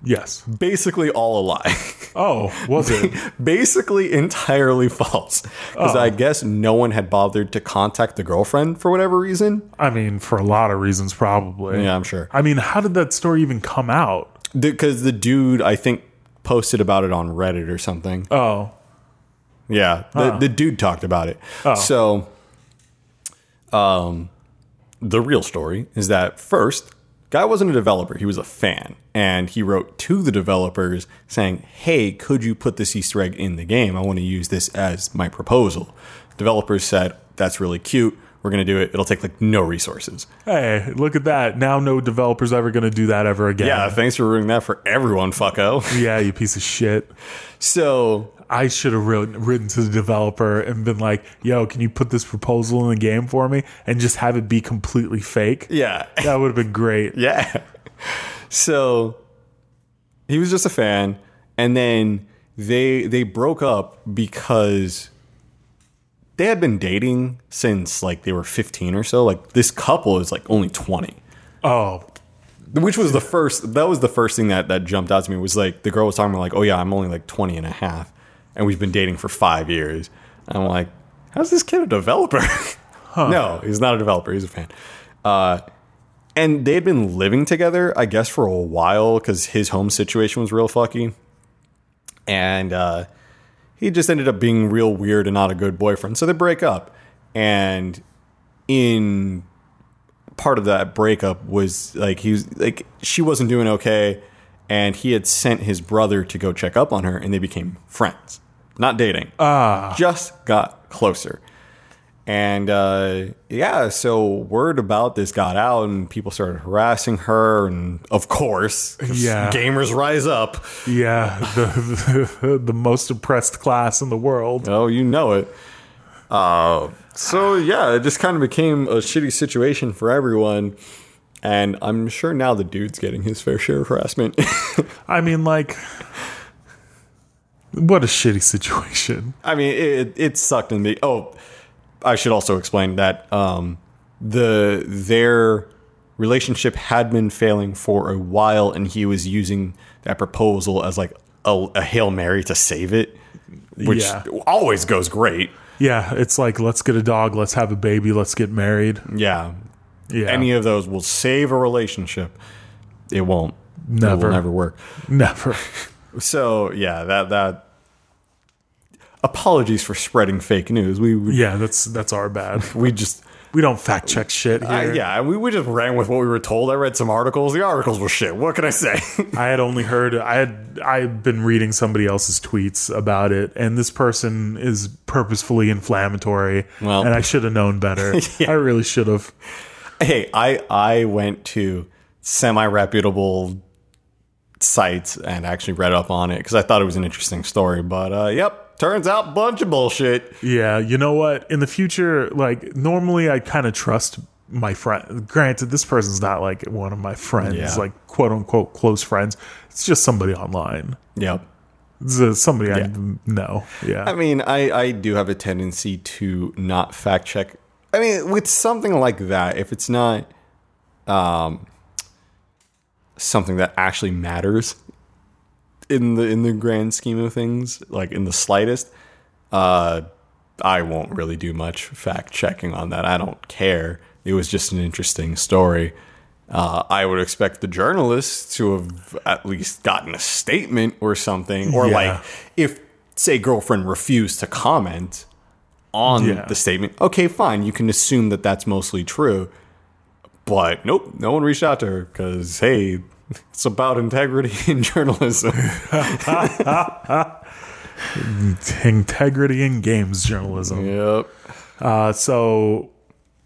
Yes. Basically, all a lie. Oh, was it? Basically, entirely false. Because I guess no one had bothered to contact the girlfriend for whatever reason. I mean, for a lot of reasons, probably. Yeah, I'm sure. I mean, how did that story even come out? Because the dude, I think, posted about it on Reddit or something. Oh, Yeah, the, the dude talked about it. So, um, the real story is that first, guy wasn't a developer; he was a fan, and he wrote to the developers saying, "Hey, could you put this Easter egg in the game? I want to use this as my proposal." Developers said, "That's really cute. We're going to do it. It'll take like no resources." hey, look at that. Now no developer's ever going to do that ever again. Yeah, thanks for ruining that for everyone, fucko. Yeah, you piece of shit. So I should have written, written to the developer and been like, yo, can you put this proposal in the game for me? And just have it be completely fake. yeah, That would have been great. Yeah. So he was just a fan, and then they they broke up because they had been dating since like they were 15 or so. Like this couple is like only 20 Oh, which was the first that was the first thing that that jumped out to me was like the girl was talking about like oh yeah i'm only like 20 and a half and we've been dating for five years. And i'm like how's this kid a developer? No he's not a developer he's a fan. Uh, and they had been living together i guess for a while because his home situation was real fucky. And uh, he just ended up being real weird and not a good boyfriend. So they break up. And in part of that breakup was like he was like she wasn't doing okay and he had sent his brother to go check up on her and they became friends not dating ah just got closer and uh, yeah so word about this got out and people started harassing her and of course, Yeah. gamers rise up yeah, the, the the most oppressed class in the world. Oh, you know it. Uh, so yeah, it just kind of became a shitty situation for everyone. And I'm sure now the dude's getting his fair share of harassment. I mean, like, what a shitty situation. I mean, it, it sucked in the. Oh, I should also explain that um, the their relationship had been failing for a while, and he was using that proposal as like a, a hail mary to save it, which Yeah. always goes great. Yeah, it's like let's get a dog, let's have a baby, let's get married. Yeah, Yeah, any of those will save a relationship. It won't. It Never. will never work. never. So yeah, that that. Apologies for spreading fake news. We we, Yeah, that's that's our bad. we just We don't fact check shit uh, here. I, yeah we, we just ran with what we were told. I read some articles. The articles were shit. What can I say? I had only heard I had I've been reading somebody else's tweets about it, and this person is purposefully inflammatory. Well- and I should have known better. I really should have. Hey, I I went to semi reputable sites and actually read up on it because I thought it was an interesting story. But uh, yep, turns out bunch of bullshit. Yeah, you know what? In the future, like normally, I kind of trust my friend. Granted, this person's not like one of my friends, Yeah. like quote unquote close friends. It's just somebody online. Yep. It's somebody Yeah. I know. Yeah. I mean, I, I do have a tendency to not fact check. I mean, with something like that, if it's not um, something that actually matters in the in the grand scheme of things, like in the slightest, uh, I won't really do much fact checking on that. I don't care. It was just an interesting story. Uh, I would expect the journalists to have at least gotten a statement or something, or Yeah. like if say girlfriend refused to comment on Yeah. the statement, okay, fine, you can assume that that's mostly true. But nope, no one reached out to her because hey, it's about integrity in journalism. Integrity in games journalism. yep. Uh, so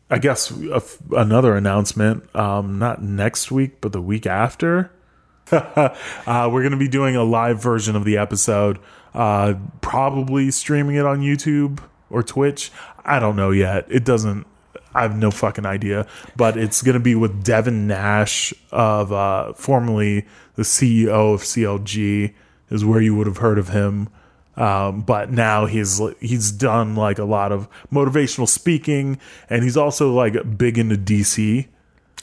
I guess f another announcement, um, not next week, but the week after. uh, we're going to be doing a live version of the episode, uh, probably streaming it on YouTube or Twitch. I don't know yet. It doesn't. I have no fucking idea. But it's to be with Devin Nash of uh, formerly the CEO of CLG, is where you would have heard of him. Um, but now he's he's done like a lot of motivational speaking, and he's also like big into DC.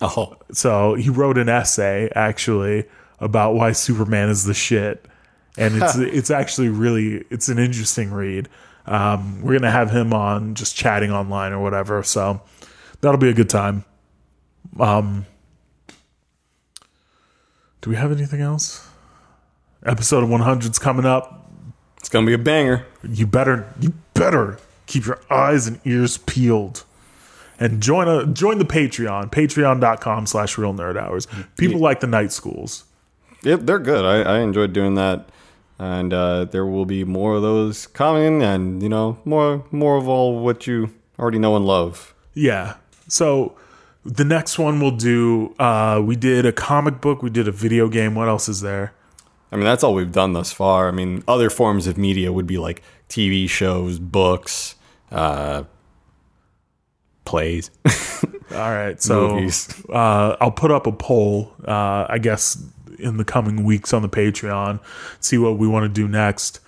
Oh, So he wrote an essay actually about why Superman is the shit, and it's it's actually really it's an interesting read. Um, we're gonna have him on just chatting online or whatever, so that'll be a good time. Um, do we have anything else? Episode 100's coming up. it's gonna be a banger. You better you better keep your eyes and ears peeled. And join a join the Patreon, patreon.com slash real nerd hours. People like the night schools. Yep, they're good. I, I enjoyed doing that, and uh, there will be more of those coming, and you know, more more of all what you already know and love. Yeah. So the next one we'll do uh we did a comic book, we did a video game. What else is there? I mean, that's all we've done thus far. I mean, other forms of media would be like TV shows, books, uh, plays, All right. So uh I'll put up a poll, uh I guess in the coming weeks on the Patreon. See what we want to do next.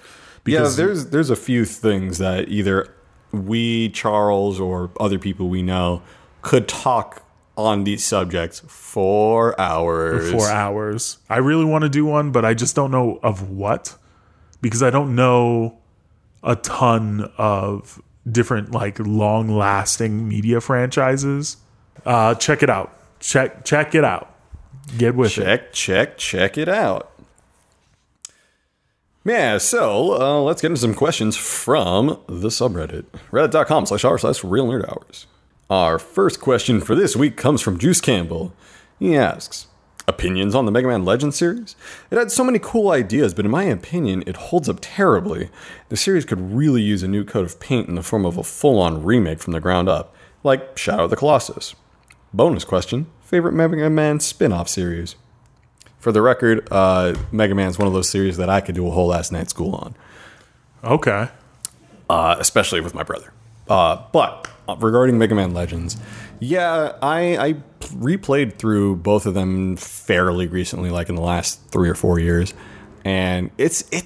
yeah, there's there's a few things that either we, Charles, or other people we know could talk on these subjects for hours. four hours. I really want to do one, but I just don't know of what because I don't know a ton of different like long lasting media franchises. Uh, check it out. Check check it out. Get with it. Check, check, check it out. Yeah, so uh, let's get into some questions from the subreddit. Reddit.com slash r slash real nerd hours. Our first question for this week comes from Juice Campbell. He asks, Opinions on the Mega Man Legends series? It had so many cool ideas, but in my opinion, it holds up terribly. The series could really use a new coat of paint in the form of a full on remake from the ground up, like Shadow of the Colossus. Bonus question Favorite Mega Man spin off series? For the record, uh, Mega Man is one of those series that I could do a whole ass night school on, Okay. uh, especially with my brother. Uh, but uh, regarding Mega Man Legends, yeah, I, I replayed through both of them fairly recently, like in the last three or four years, and it's it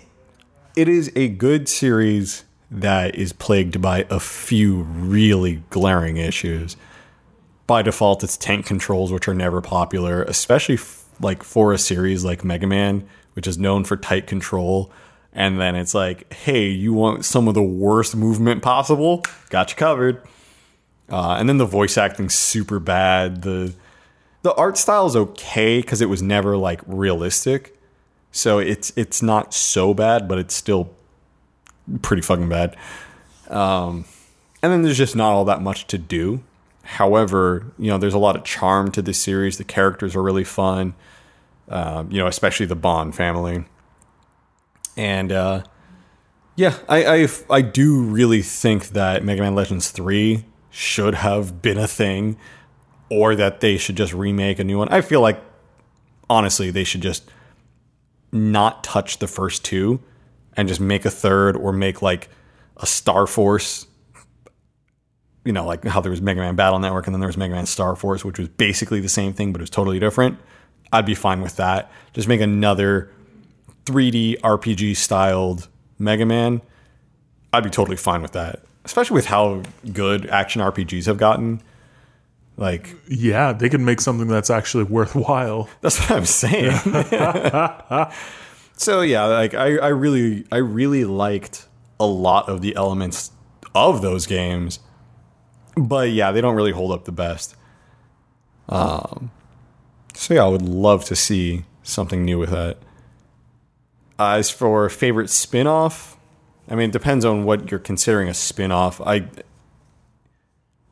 it is a good series that is plagued by a few really glaring issues. By default, it's tank controls, which are never popular, especially f- like for a series like Mega Man, which is known for tight control. And then it's like, hey, you want some of the worst movement possible? Got you covered. Uh, and then the voice acting's super bad. The the art style is okay because it was never like realistic, so it's it's not so bad, but it's still pretty fucking bad. Um, and then there's just not all that much to do. However, you know, there's a lot of charm to this series. The characters are really fun. Um, you know, especially the Bonne family. And uh, yeah, I, I I do really think that Mega Man Legends three should have been a thing, or that they should just remake a new one. I feel like honestly they should just not touch the first two and just make a third or make like a Star Force. You know, like how there was Mega Man Battle Network and then there was Mega Man Star Force, which was basically the same thing, but it was totally different. I'd be fine with that. Just make another 3D RPG styled Mega Man. I'd be totally fine with that. Especially with how good action RPGs have gotten. Like, Yeah, they can make something that's actually worthwhile. that's what I'm saying. so yeah, like I, I really I really liked a lot of the elements of those games. But yeah, they don't really hold up the best. Um so yeah, I would love to see something new with that. As for favorite spin-off, I mean, it depends on what you're considering a spin-off. I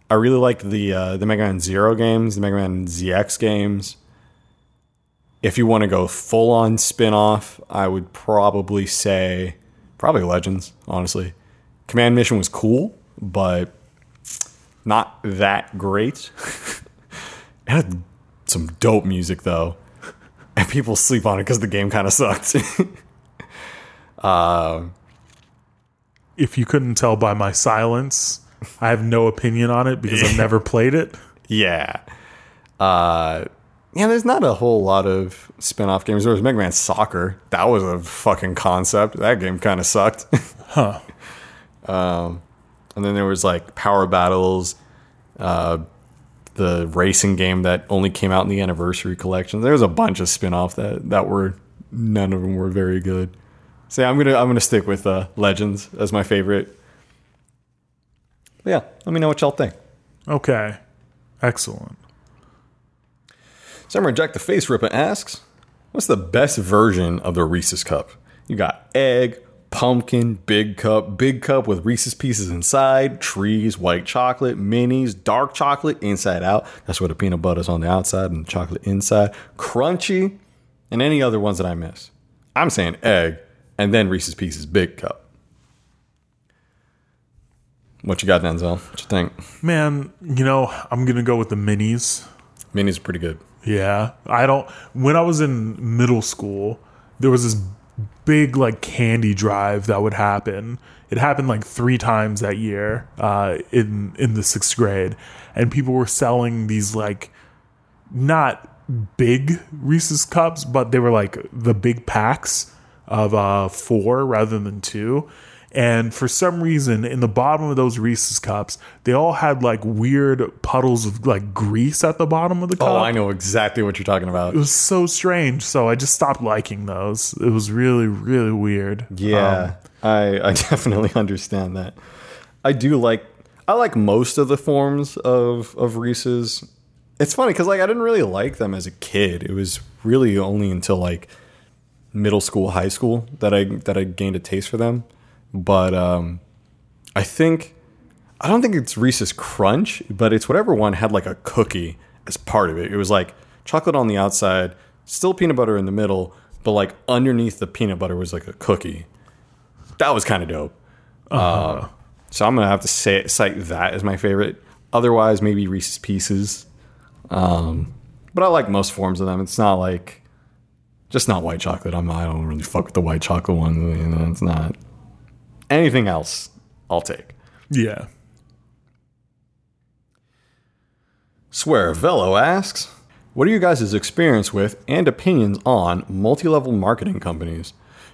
I really like the uh, the Mega Man Zero games, the Mega Man ZX games. If you want to go full on spin off, I would probably say probably Legends, honestly. Command Mission was cool, but not that great. it had some dope music though. And people sleep on it because the game kind of sucked. If you couldn't tell by my silence, I have no opinion on it because I've never played it. Yeah. Uh yeah, there's not a whole lot of spin-off games. There was Mega Man Soccer. That was a fucking concept. That game kind of sucked. Huh. And then there was like Power Battles, uh the racing game that only came out in the anniversary collection. There was a bunch of spin-off that that were none of them were very good. So yeah, I'm going to I'm going to stick with uh Legends as my favorite. But yeah, let me know what y'all think. Okay. Excellent. Summer Jack the Face Ripper asks, What's the best version of the Reese's Cup? You got egg, pumpkin, big cup, big cup with Reese's pieces inside, trees, white chocolate, minis, dark chocolate, inside out. That's where the peanut butter's on the outside and the chocolate inside. Crunchy, and any other ones that I miss. I'm saying egg, and then Reese's Pieces big cup. What you got, Denzel? What you think? Man, you know, I'm going to go with the minis. Minis are pretty good. Yeah. I don't. When I was in middle school, there was this big, like, candy drive that would happen. It happened like three times that year uh, in in the sixth grade, and people were selling these like not big Reese's cups, but they were like the big packs of uh, four rather than two. And for some reason, in the bottom of those Reese's cups, they all had like weird puddles of like grease at the bottom of the cup. Oh, I know exactly what you're talking about. It was so strange. So I just stopped liking those. It was really, really weird. Yeah, Um, I I definitely understand that. I do like I like most of the forms of of Reese's. It's funny because like I didn't really like them as a kid. It was really only until like middle school, high school that I that I gained a taste for them. But um, I think I don't think it's Reese's Crunch, but it's whatever one had like a cookie as part of it. It was like chocolate on the outside, still peanut butter in the middle, but like underneath the peanut butter was like a cookie. That was kind of dope. Uh, so I'm gonna have to say cite that as my favorite. Otherwise, maybe Reese's Pieces. Um, but I like most forms of them. It's not like just not white chocolate. I'm I don't really fuck with the white chocolate one. You know, it's not anything else. I'll take. Yeah. Swear Velo asks, What are you guys' experience with and opinions on multi level marketing companies?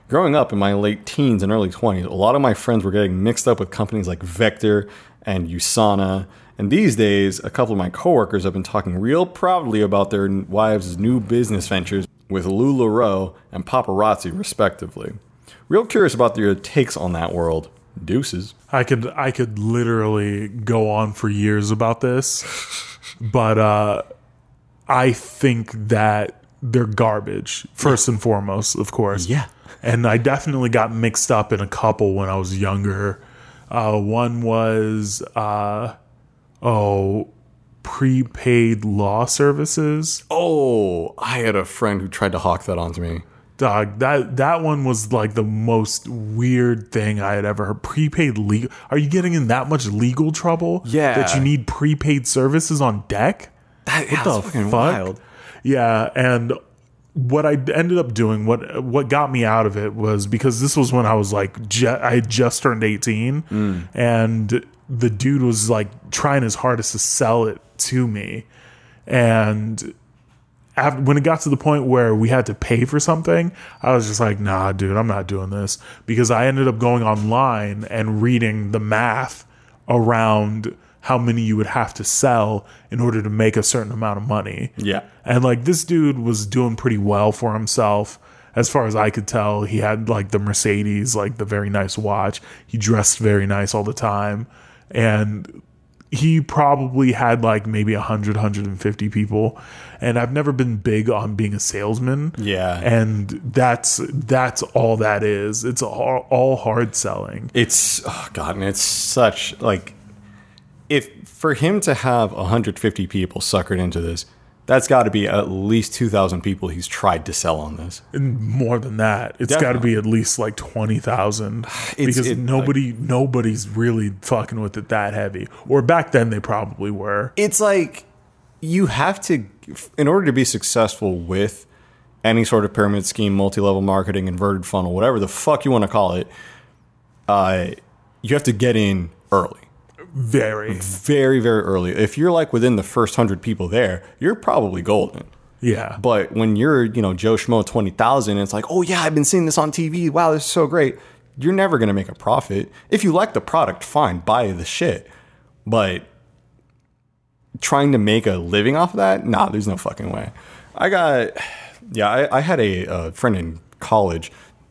Growing up in my late teens and early 20s, a lot of my friends were getting mixed up with companies like Vector and Usana. And these days, a couple of my coworkers have been talking real proudly about their wives' new business ventures with LuLaRoe and Paparazzi, respectively. Real curious about your takes on that world. Deuces. I could I could literally go on for years about this, but uh, I think that they're garbage first and foremost, of course. Yeah. and I definitely got mixed up in a couple when I was younger. Uh, one was uh, oh prepaid law services. Oh, I had a friend who tried to hawk that onto me. Dog, that that one was like the most weird thing I had ever heard. Prepaid legal? Are you getting in that much legal trouble? Yeah. that you need prepaid services on deck. That, What the fuck? Yeah, and what I ended up doing, what what got me out of it was because this was when I was like, ju- I had just turned eighteen, and the dude was like trying his hardest to sell it to me, and after, when it got to the point where we had to pay for something, I was just like, nah, dude, I'm not doing this because I ended up going online and reading the math around how many you would have to sell in order to make a certain amount of money. Yeah. And like this dude was doing pretty well for himself. As far as I could tell, he had like the Mercedes, like the very nice watch. He dressed very nice all the time. And he probably had like maybe 100, 150 people. And I've never been big on being a salesman. Yeah. And that's that's all that is. It's all, all hard selling. It's oh god, and it's such like if for him to have 150 people suckered into this, that's got to be at least 2,000 people he's tried to sell on this. And more than that, it's got to be at least like twenty thousand because it- nobody, nobody's really fucking with it that heavy. Or back then, they probably were. It's like you have to, in order to be successful with any sort of pyramid scheme, multi-level marketing, inverted funnel, whatever the fuck you want to call it, uh, you have to get in early. Very, Very, very early. If you're like within the first hundred people there, you're probably golden. yeah, But when you're, you know, Joe Schmo 20,000, it's like, oh, yeah, I've been seeing this on TV. Wow, this is so great. You're never going to make a profit. If you like the product, fine, buy the shit. But trying to make a living off of that, nah, there's no fucking way. I got, yeah, I, I had a, uh friend in college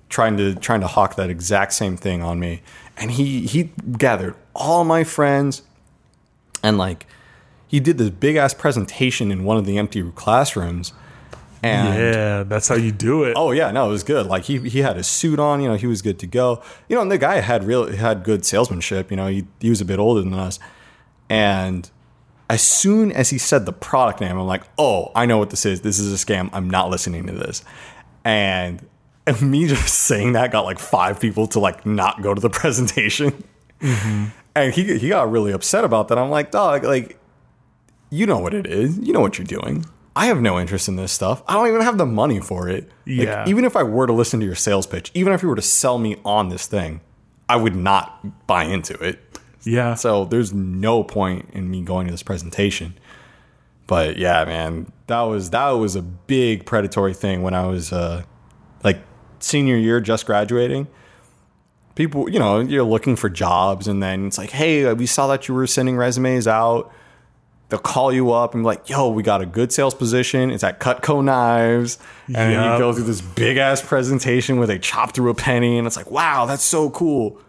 trying to trying to hawk that exact same thing on me, and he he gathered all my friends, and like he did this big ass presentation in one of the empty classrooms, and yeah. That's how you do it. Oh yeah, no, it was good. Like he he had his suit on, you know, he was good to go. You know, and the guy had real had good salesmanship. You know, he he was a bit older than us, and as soon as he said the product name, I'm like, oh, I know what this is. This is a scam. I'm not listening to this. And, and me just saying that got like five people to like not go to the presentation. And he he got really upset about that. I'm like, dog, like you know what it is. You know what you're doing. I have no interest in this stuff. I don't even have the money for it. Like, Yeah. even if I were to listen to your sales pitch, even if you were to sell me on this thing, I would not buy into it. yeah. So there's no point in me going to this presentation. But yeah, man, that was that was a big predatory thing when I was uh, like senior year, just graduating. People, you know, you're looking for jobs, and then it's like, hey, we saw that you were sending resumes out. They'll call you up and be like, yo, we got a good sales position. It's at Cutco Knives. And then you go through this big ass presentation where they chop through a penny, and it's like, wow, that's so cool.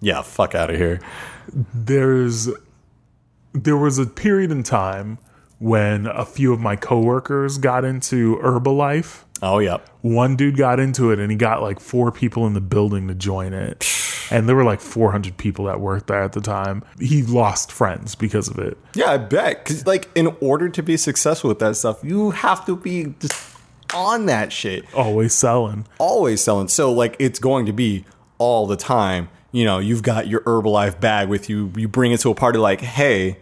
Yeah, fuck out of here. there's there was a period in time when a few of my coworkers got into Herbalife. Oh, yep. One dude got into it and he got like four people in the building to join it. And there were like 400 people that worked there at the time. He lost friends because of it. Yeah, I bet. Because, like, in order to be successful with that stuff, you have to be just on that shit, Always selling. always selling. So, like, it's going to be all the time. You know, you've got your Herbalife bag with you. You bring it to a party, like, hey,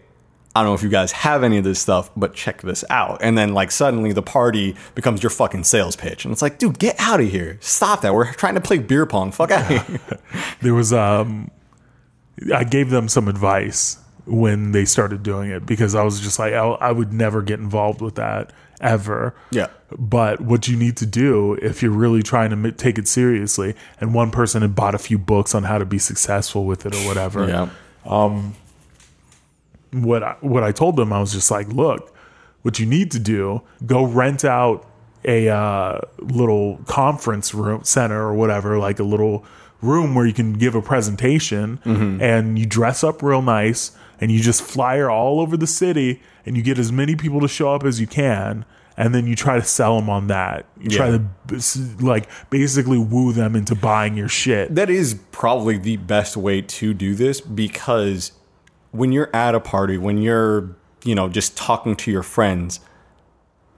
I don't know if you guys have any of this stuff, but check this out. And then, like, suddenly the party becomes your fucking sales pitch. And it's like, dude, get out of here. Stop that. We're trying to play beer pong. Fuck out of here. There was um I gave them some advice when they started doing it because I was just like I, I would never get involved with that ever. Yeah. But what you need to do if you're really trying to m- take it seriously, and one person had bought a few books on how to be successful with it or whatever. Yeah. What I, what I told them, I was just like, look, what you need to do, go rent out a uh, little conference room center or whatever, like a little room where you can give a presentation, and you dress up real nice, and you just flyer all over the city, and you get as many people to show up as you can. And then you try to sell them on that. You try Yeah. to like basically woo them into buying your shit. that is probably the best way to do this because when you're at a party, when you're, you know, just talking to your friends,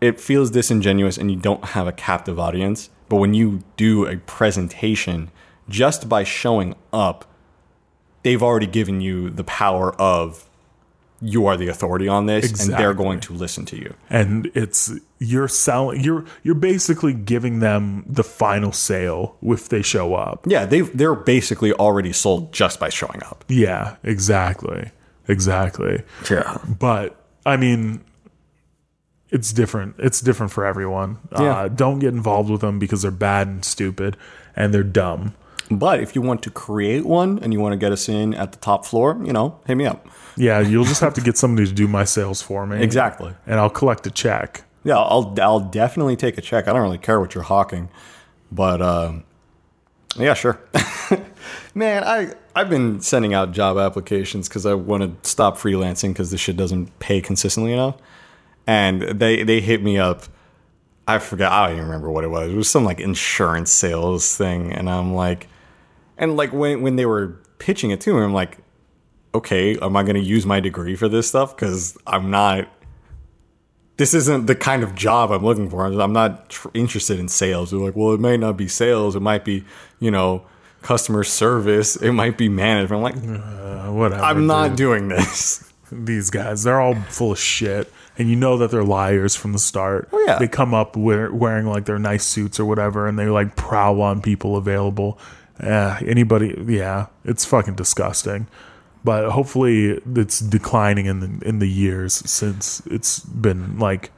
it feels disingenuous and you don't have a captive audience. But when you do a presentation, just by showing up, they've already given you the power of you are the authority on this and they're going to listen to you. and it's you're selling you're you're basically giving them the final sale if they show up Yeah, they they're basically already sold just by showing up. yeah exactly exactly Yeah. but i mean it's different it's different for everyone Yeah. uh, don't get involved with them because they're bad and stupid and they're dumb But if you want to create one and you want to get us in at the top floor, you know, hit me up. yeah you'll just have to get somebody to do my sales for me Exactly. and i'll collect a check Yeah, I'll I'll definitely take a check. I don't really care what you're hawking, but um, yeah, sure. Man, I I've been sending out job applications because I want to stop freelancing because this shit doesn't pay consistently enough. And they they hit me up. I forgot. I don't even remember what it was. It was some like insurance sales thing, and I'm like, and like when when they were pitching it to me, I'm like, okay, am I going to use my degree for this stuff? Because I'm not this isn't the kind of job I'm looking for. I'm not tr- interested in sales. They're like, well, it might not be sales. It might be, you know, customer service. It might be management. I'm like, Uh, whatever I'm not dude. doing this. these guys they're all full of shit and you know that they're liars from the start Oh, yeah. they come up wear, wearing like their nice suits or whatever and they like prowl on people available uh, anybody yeah it's fucking disgusting but hopefully it's declining in the in the years since it's been like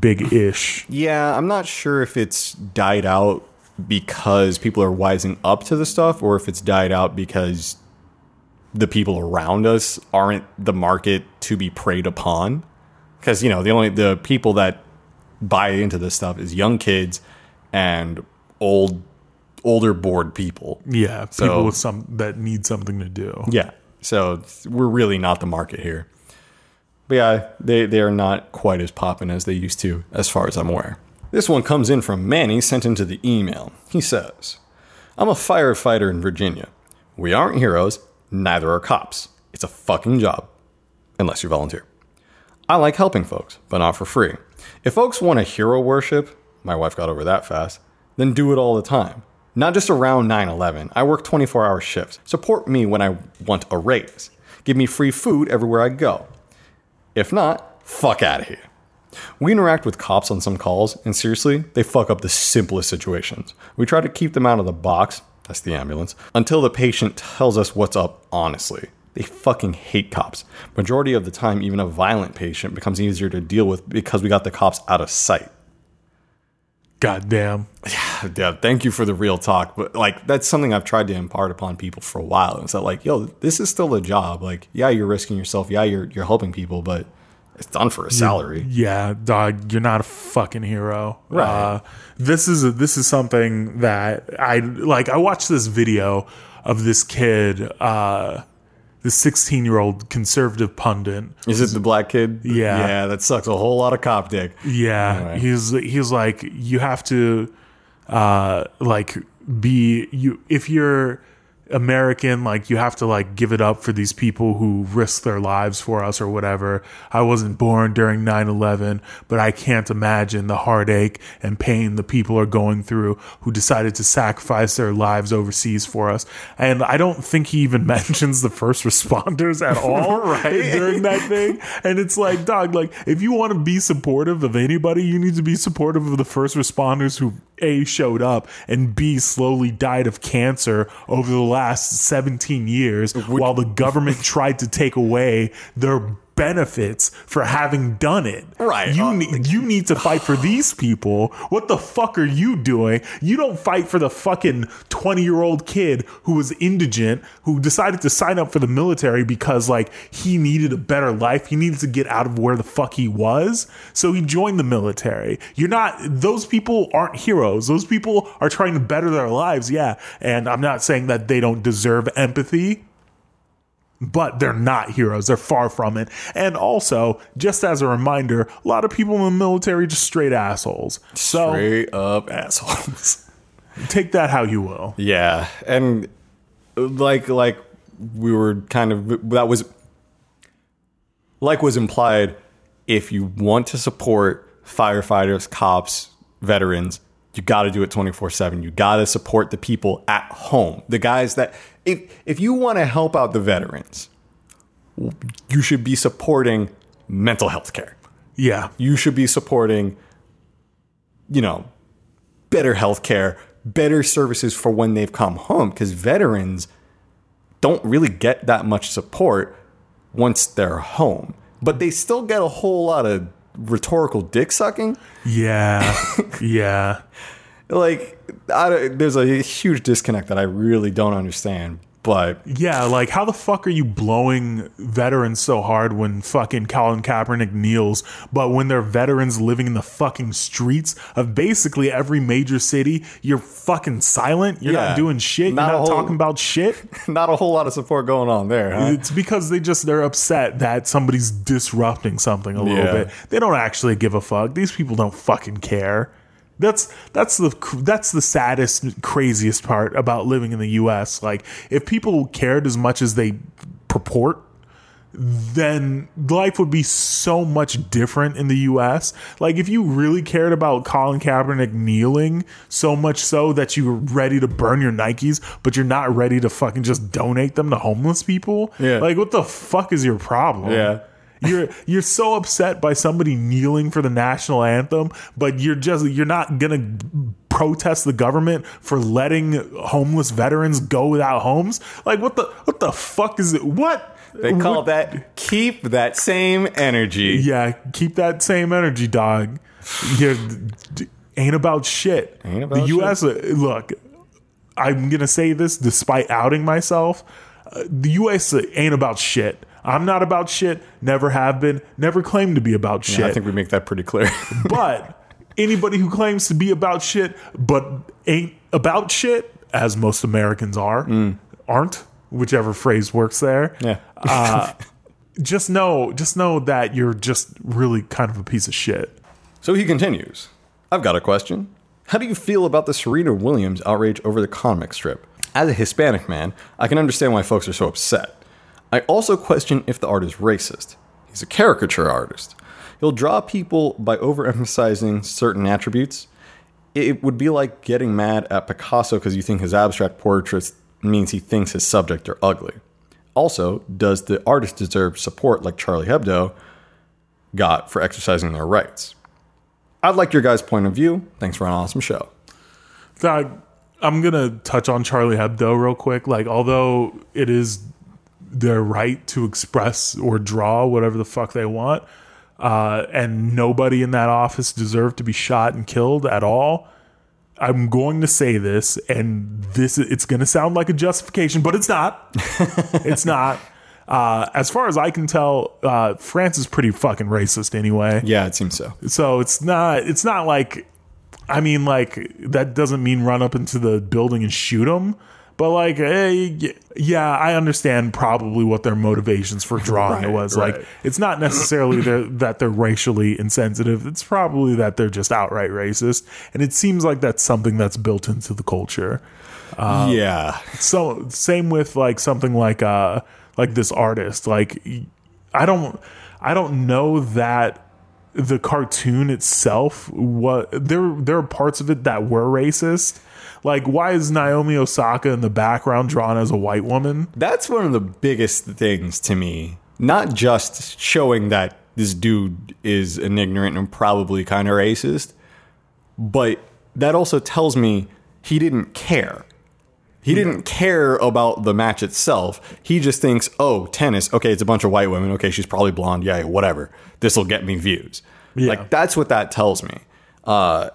big-ish Yeah, I'm not sure if it's died out because people are wising up to the stuff or if it's died out because the people around us aren't the market to be preyed upon. Because, you know, the only the people that buy into this stuff is young kids and old older bored people. yeah people So- with some that need something to do Yeah. So we're really not the market here. But yeah, they, they are not quite as popping as they used to, as far as I'm aware. This one comes in from Manny, sent into the email. He says, I'm a firefighter in Virginia. We aren't heroes, neither are cops. It's a fucking job, unless you volunteer. I like helping folks, but not for free. If folks want to hero worship, my wife got over that fast, then do it all the time. Not just around 9 11. I work 24 hour shifts. Support me when I want a raise. Give me free food everywhere I go. If not, fuck out of here. We interact with cops on some calls, and seriously, they fuck up the simplest situations. We try to keep them out of the box, that's the ambulance, until the patient tells us what's up honestly. They fucking hate cops. Majority of the time, even a violent patient becomes easier to deal with because we got the cops out of sight. Goddamn. Yeah, yeah, thank you for the real talk. But like that's something I've tried to impart upon people for a while. It's that like, yo, this is still a job. Like, yeah, you're risking yourself. Yeah, you're you're helping people, but it's done for a salary. Yeah, dog, you're not a fucking hero. Right. Uh, this is a, this is something that I like. I watched this video of this kid, uh, this 16 year old conservative pundit. Is it the black kid? Yeah. Yeah, that sucks a whole lot of cop dick. Yeah, Anyway. he's he's like you have to, uh, like be you if you're American, like you have to like give it up for these people who risk their lives for us or whatever. I wasn't born during 9/11, but I can't imagine the heartache and pain the people are going through who decided to sacrifice their lives overseas for us. And I don't think he even mentions the first responders at all Right. during that thing. And it's like, dog, like if you want to be supportive of anybody, you need to be supportive of the first responders who A showed up and B slowly died of cancer over the last 17 years while the government tried to take away their benefits for having done it. Right. You Uh, need you need to fight for these people. What the fuck are you doing? You don't fight for the fucking 20-year-old kid who was indigent who decided to sign up for the military because like he needed a better life. He needed to get out of where the fuck he was. So he joined the military. You're not those people aren't heroes. Those people are trying to better their lives, yeah. And I'm not saying that they don't deserve empathy but they're not heroes. They're far from it. And also, just as a reminder, a lot of people in the military just straight assholes. So Straight up assholes. take that how you will. yeah, and like like we were kind of that was like was implied. If you want to support firefighters, cops, veterans, you got to do it 24/7. You got to support the people at home. The guys that if if you want to help out the veterans, you should be supporting mental health care. Yeah. you should be supporting, you know, better health care, better services for when they've come home because veterans don't really get that much support once they're home. But they still get a whole lot of rhetorical dick sucking. Yeah. yeah. Like, I, there's a huge disconnect that I really don't understand. But Yeah, like how the fuck are you blowing veterans so hard when fucking Colin Kaepernick kneels, but when they're veterans living in the fucking streets of basically every major city, you're fucking silent. You're Yeah. not doing shit. Not you're not whole- talking about shit. not a whole lot of support going on there, huh? It's because they just they're upset that somebody's disrupting something a little Yeah. bit. They don't actually give a fuck. These people don't fucking care. That's that's the that's the saddest, craziest part about living in the U.S. Like if people cared as much as they purport, then life would be so much different in the US. Like if you really cared about Colin Kaepernick kneeling so much so that you were ready to burn your Nikes, but you're not ready to fucking just donate them to homeless people. Yeah. Like what the fuck is your problem? Yeah. You're you're so upset by somebody kneeling for the national anthem, but you're just you're not gonna protest the government for letting homeless veterans go without homes. Like what the what the fuck is it? What They call what- that keep that same energy. yeah, keep that same energy, dog. You ain't about shit. Ain't about the U.S. uh, Look, I'm gonna say this despite outing myself. Uh, the U.S. ain't about shit. I'm not about shit. Never have been. Never claimed to be about shit. I think we make that pretty clear. but anybody who claims to be about shit but ain't about shit, as most Americans are, mm. aren't. Whichever phrase works there yeah. Uh, just know just know that you're just really kind of a piece of shit. So he continues. I've got a question. How do you feel about the Serena Williams outrage over the comic strip? As a Hispanic man, I can understand why folks are so upset. I also question if the art is racist. He's a caricature artist. He'll draw people by overemphasizing certain attributes. It would be like getting mad at Picasso because you think his abstract portraits means he thinks his subject are ugly. Also, does the artist deserve support like Charlie Hebdo got for exercising their rights? I'd like your guys' point of view. Thanks for an awesome show. I'm gonna touch on Charlie Hebdo real quick. Like, although it is their right to express or draw whatever the fuck they want. Uh, and nobody in that office deserved to be shot and killed at all. I'm going to say this, and this it's going to sound like a justification, but it's not. it's not. Uh, as far as I can tell, uh, France is pretty fucking racist anyway. Yeah, it seems so. So it's not. It's not like. I mean, like that doesn't mean run up into the building and shoot them. But like, hey, yeah, I understand probably what their motivations for drawing Right, was. right. Like, it's not necessarily they're, that they're racially insensitive. It's probably that they're just outright racist, and it seems like that's something that's built into the culture. yeah. So same with like something like uh like this artist. Like I don't I don't know that the cartoon itself what there there are parts of it that were racist. Like why is Naomi Osaka in the background drawn as a white woman? That's one of the biggest things to me. Not just showing that this dude is an ignorant and probably kind of racist, but that also tells me he didn't care. He didn't care about the match itself. He just thinks, oh, tennis. Okay, it's a bunch of white women. Okay, she's probably blonde. Yeah, whatever. This will get me views. Yeah. Like, that's what that tells me. Uh,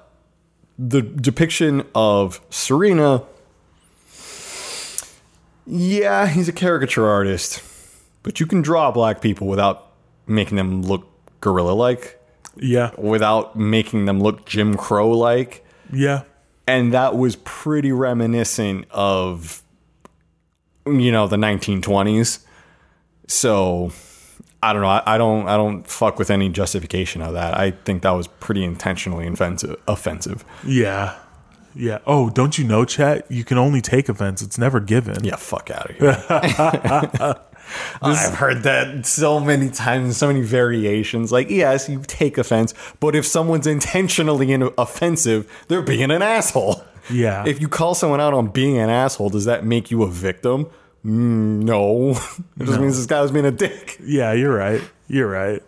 the depiction of Serena, yeah, he's a caricature artist, but you can draw black people without making them look gorilla like, Yeah. without making them look Jim Crow like Yeah. and that was pretty reminiscent of you know the 1920s so i don't know I, I don't i don't fuck with any justification of that i think that was pretty intentionally offensive offensive Yeah. Yeah. Oh, don't you know, Chet? You can only take offense. It's never given. yeah fuck out of here I've heard that so many times, so many variations. Like, yes, you take offense, but if someone's intentionally in- offensive, they're being an asshole. Yeah. If you call someone out on being an asshole, does that make you a victim? Mm, no. it just means this guy was being a dick. Yeah, you're right. You're right.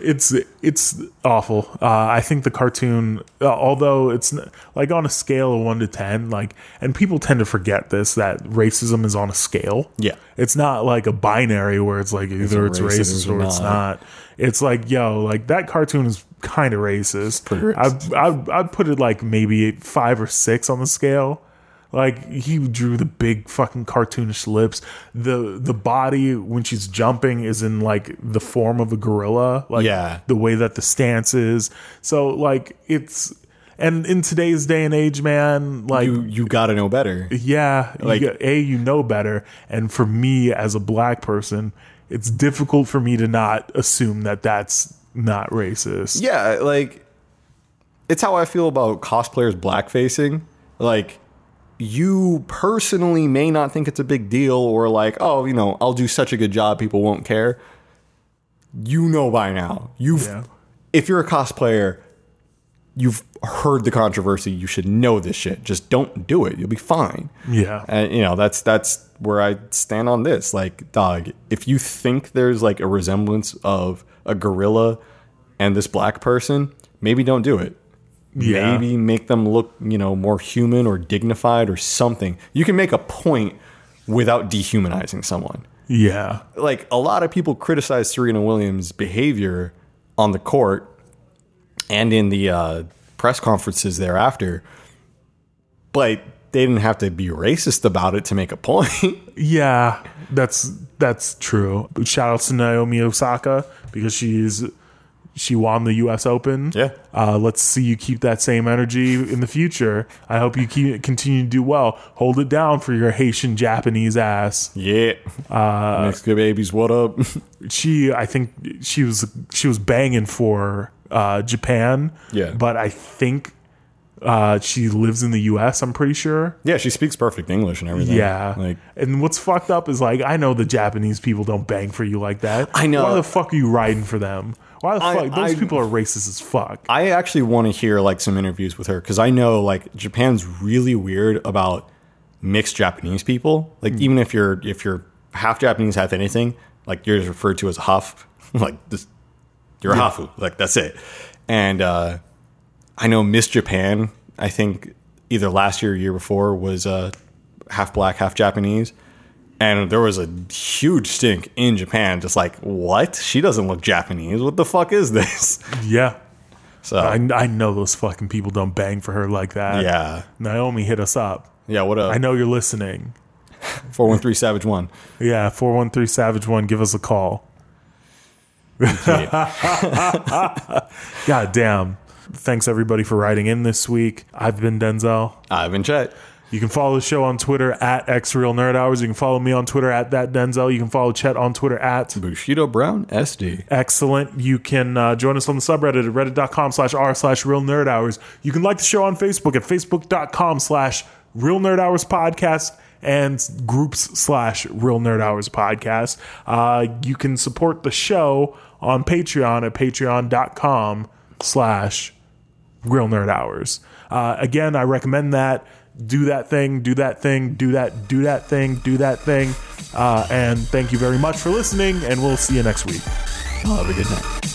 It's it's awful. Uh, I think the cartoon, uh, although it's like on a scale of one to ten, like, and people tend to forget this that racism is on a scale. Yeah. it's not like a binary where it's like either it's, racist racist or or it's not. It's like yo, like that cartoon is kind of racist. racist. I I I'd put it like maybe five or six on the scale. Like he drew the big fucking cartoonish lips. The the body when she's jumping is in like the form of a gorilla. Like Yeah. the way that the stance is. So like it's and in today's day and age, man, like You you got to know better. yeah, Like- you, a you know better, and for me as a black person, it's difficult for me to not assume that that's not racist. Yeah, like it's how I feel about cosplayers blackfacing. Like you personally may not think it's a big deal or like, oh, you know, I'll do such a good job people won't care. You know by now. You've Yeah. if you're a cosplayer, you've heard the controversy, you should know this shit. Just don't do it. You'll be fine. Yeah, And you know, that's that's where I stand on this. Like, dog, if you think there's like a resemblance of a gorilla and this black person, maybe don't do it. Yeah. Maybe make them look, you know, more human or dignified or something. You can make a point without dehumanizing someone. yeah, Like a lot of people criticize Serena Williams' behavior on the court and in the uh, press conferences thereafter, but they didn't have to be racist about it to make a point. yeah. That's that's true. Shout out to Naomi Osaka because she's she won the U.S. Open. Yeah. Uh, let's see you keep that same energy in the future. I hope you keep continue to do well. Hold it down for your Haitian Japanese ass. Yeah. Uh, Mexican babies, what up? she I think she was she was banging for uh, Japan. Yeah. But I think uh, she lives in the US, I'm pretty sure. yeah, she speaks perfect English and everything. Yeah. Like, and what's fucked up is like I know the Japanese people don't bang for you like that. I know. Why the fuck are you riding for them? Why the I- fuck those I- people are racist as fuck. I actually want to hear like some interviews with her because I know like Japan's really weird about mixed Japanese people. Like even if you're if you're half Japanese, half anything, like you're just referred to as a huff. like this, you're a hafu. Like that's it. And uh, I know Miss Japan. I think either last year or year before was uh, half black, half Japanese. And there was a huge stink in Japan, just like, what? She doesn't look Japanese. What the fuck is this? Yeah. So, I, I know those fucking people don't bang for her like that. yeah. Naomi, hit us up. Yeah, what I know you're listening. 413 Savage 1. Yeah, 413 Savage 1, give us a call. God damn. Thanks everybody for writing in this week. I've been Denzel. I've been Chet. You can follow the show on Twitter at XReal Nerd Hours. You can follow me on Twitter at that Denzel. You can follow Chet on Twitter at Bushido Brown SD. excellent. You can uh, join us on the subreddit at reddit.com slash r slash real nerd hours. You can like the show on Facebook at facebook.com slash real nerd hours podcast and groups slash real nerd hours podcast. Uh, you can support the show on Patreon at patreon.com slash real nerd hours. Uh, again, I recommend that. Do that thing, do that thing, do that, do that thing, do that thing. Uh, and thank you very much for listening, and we'll see you next week. Have a good night.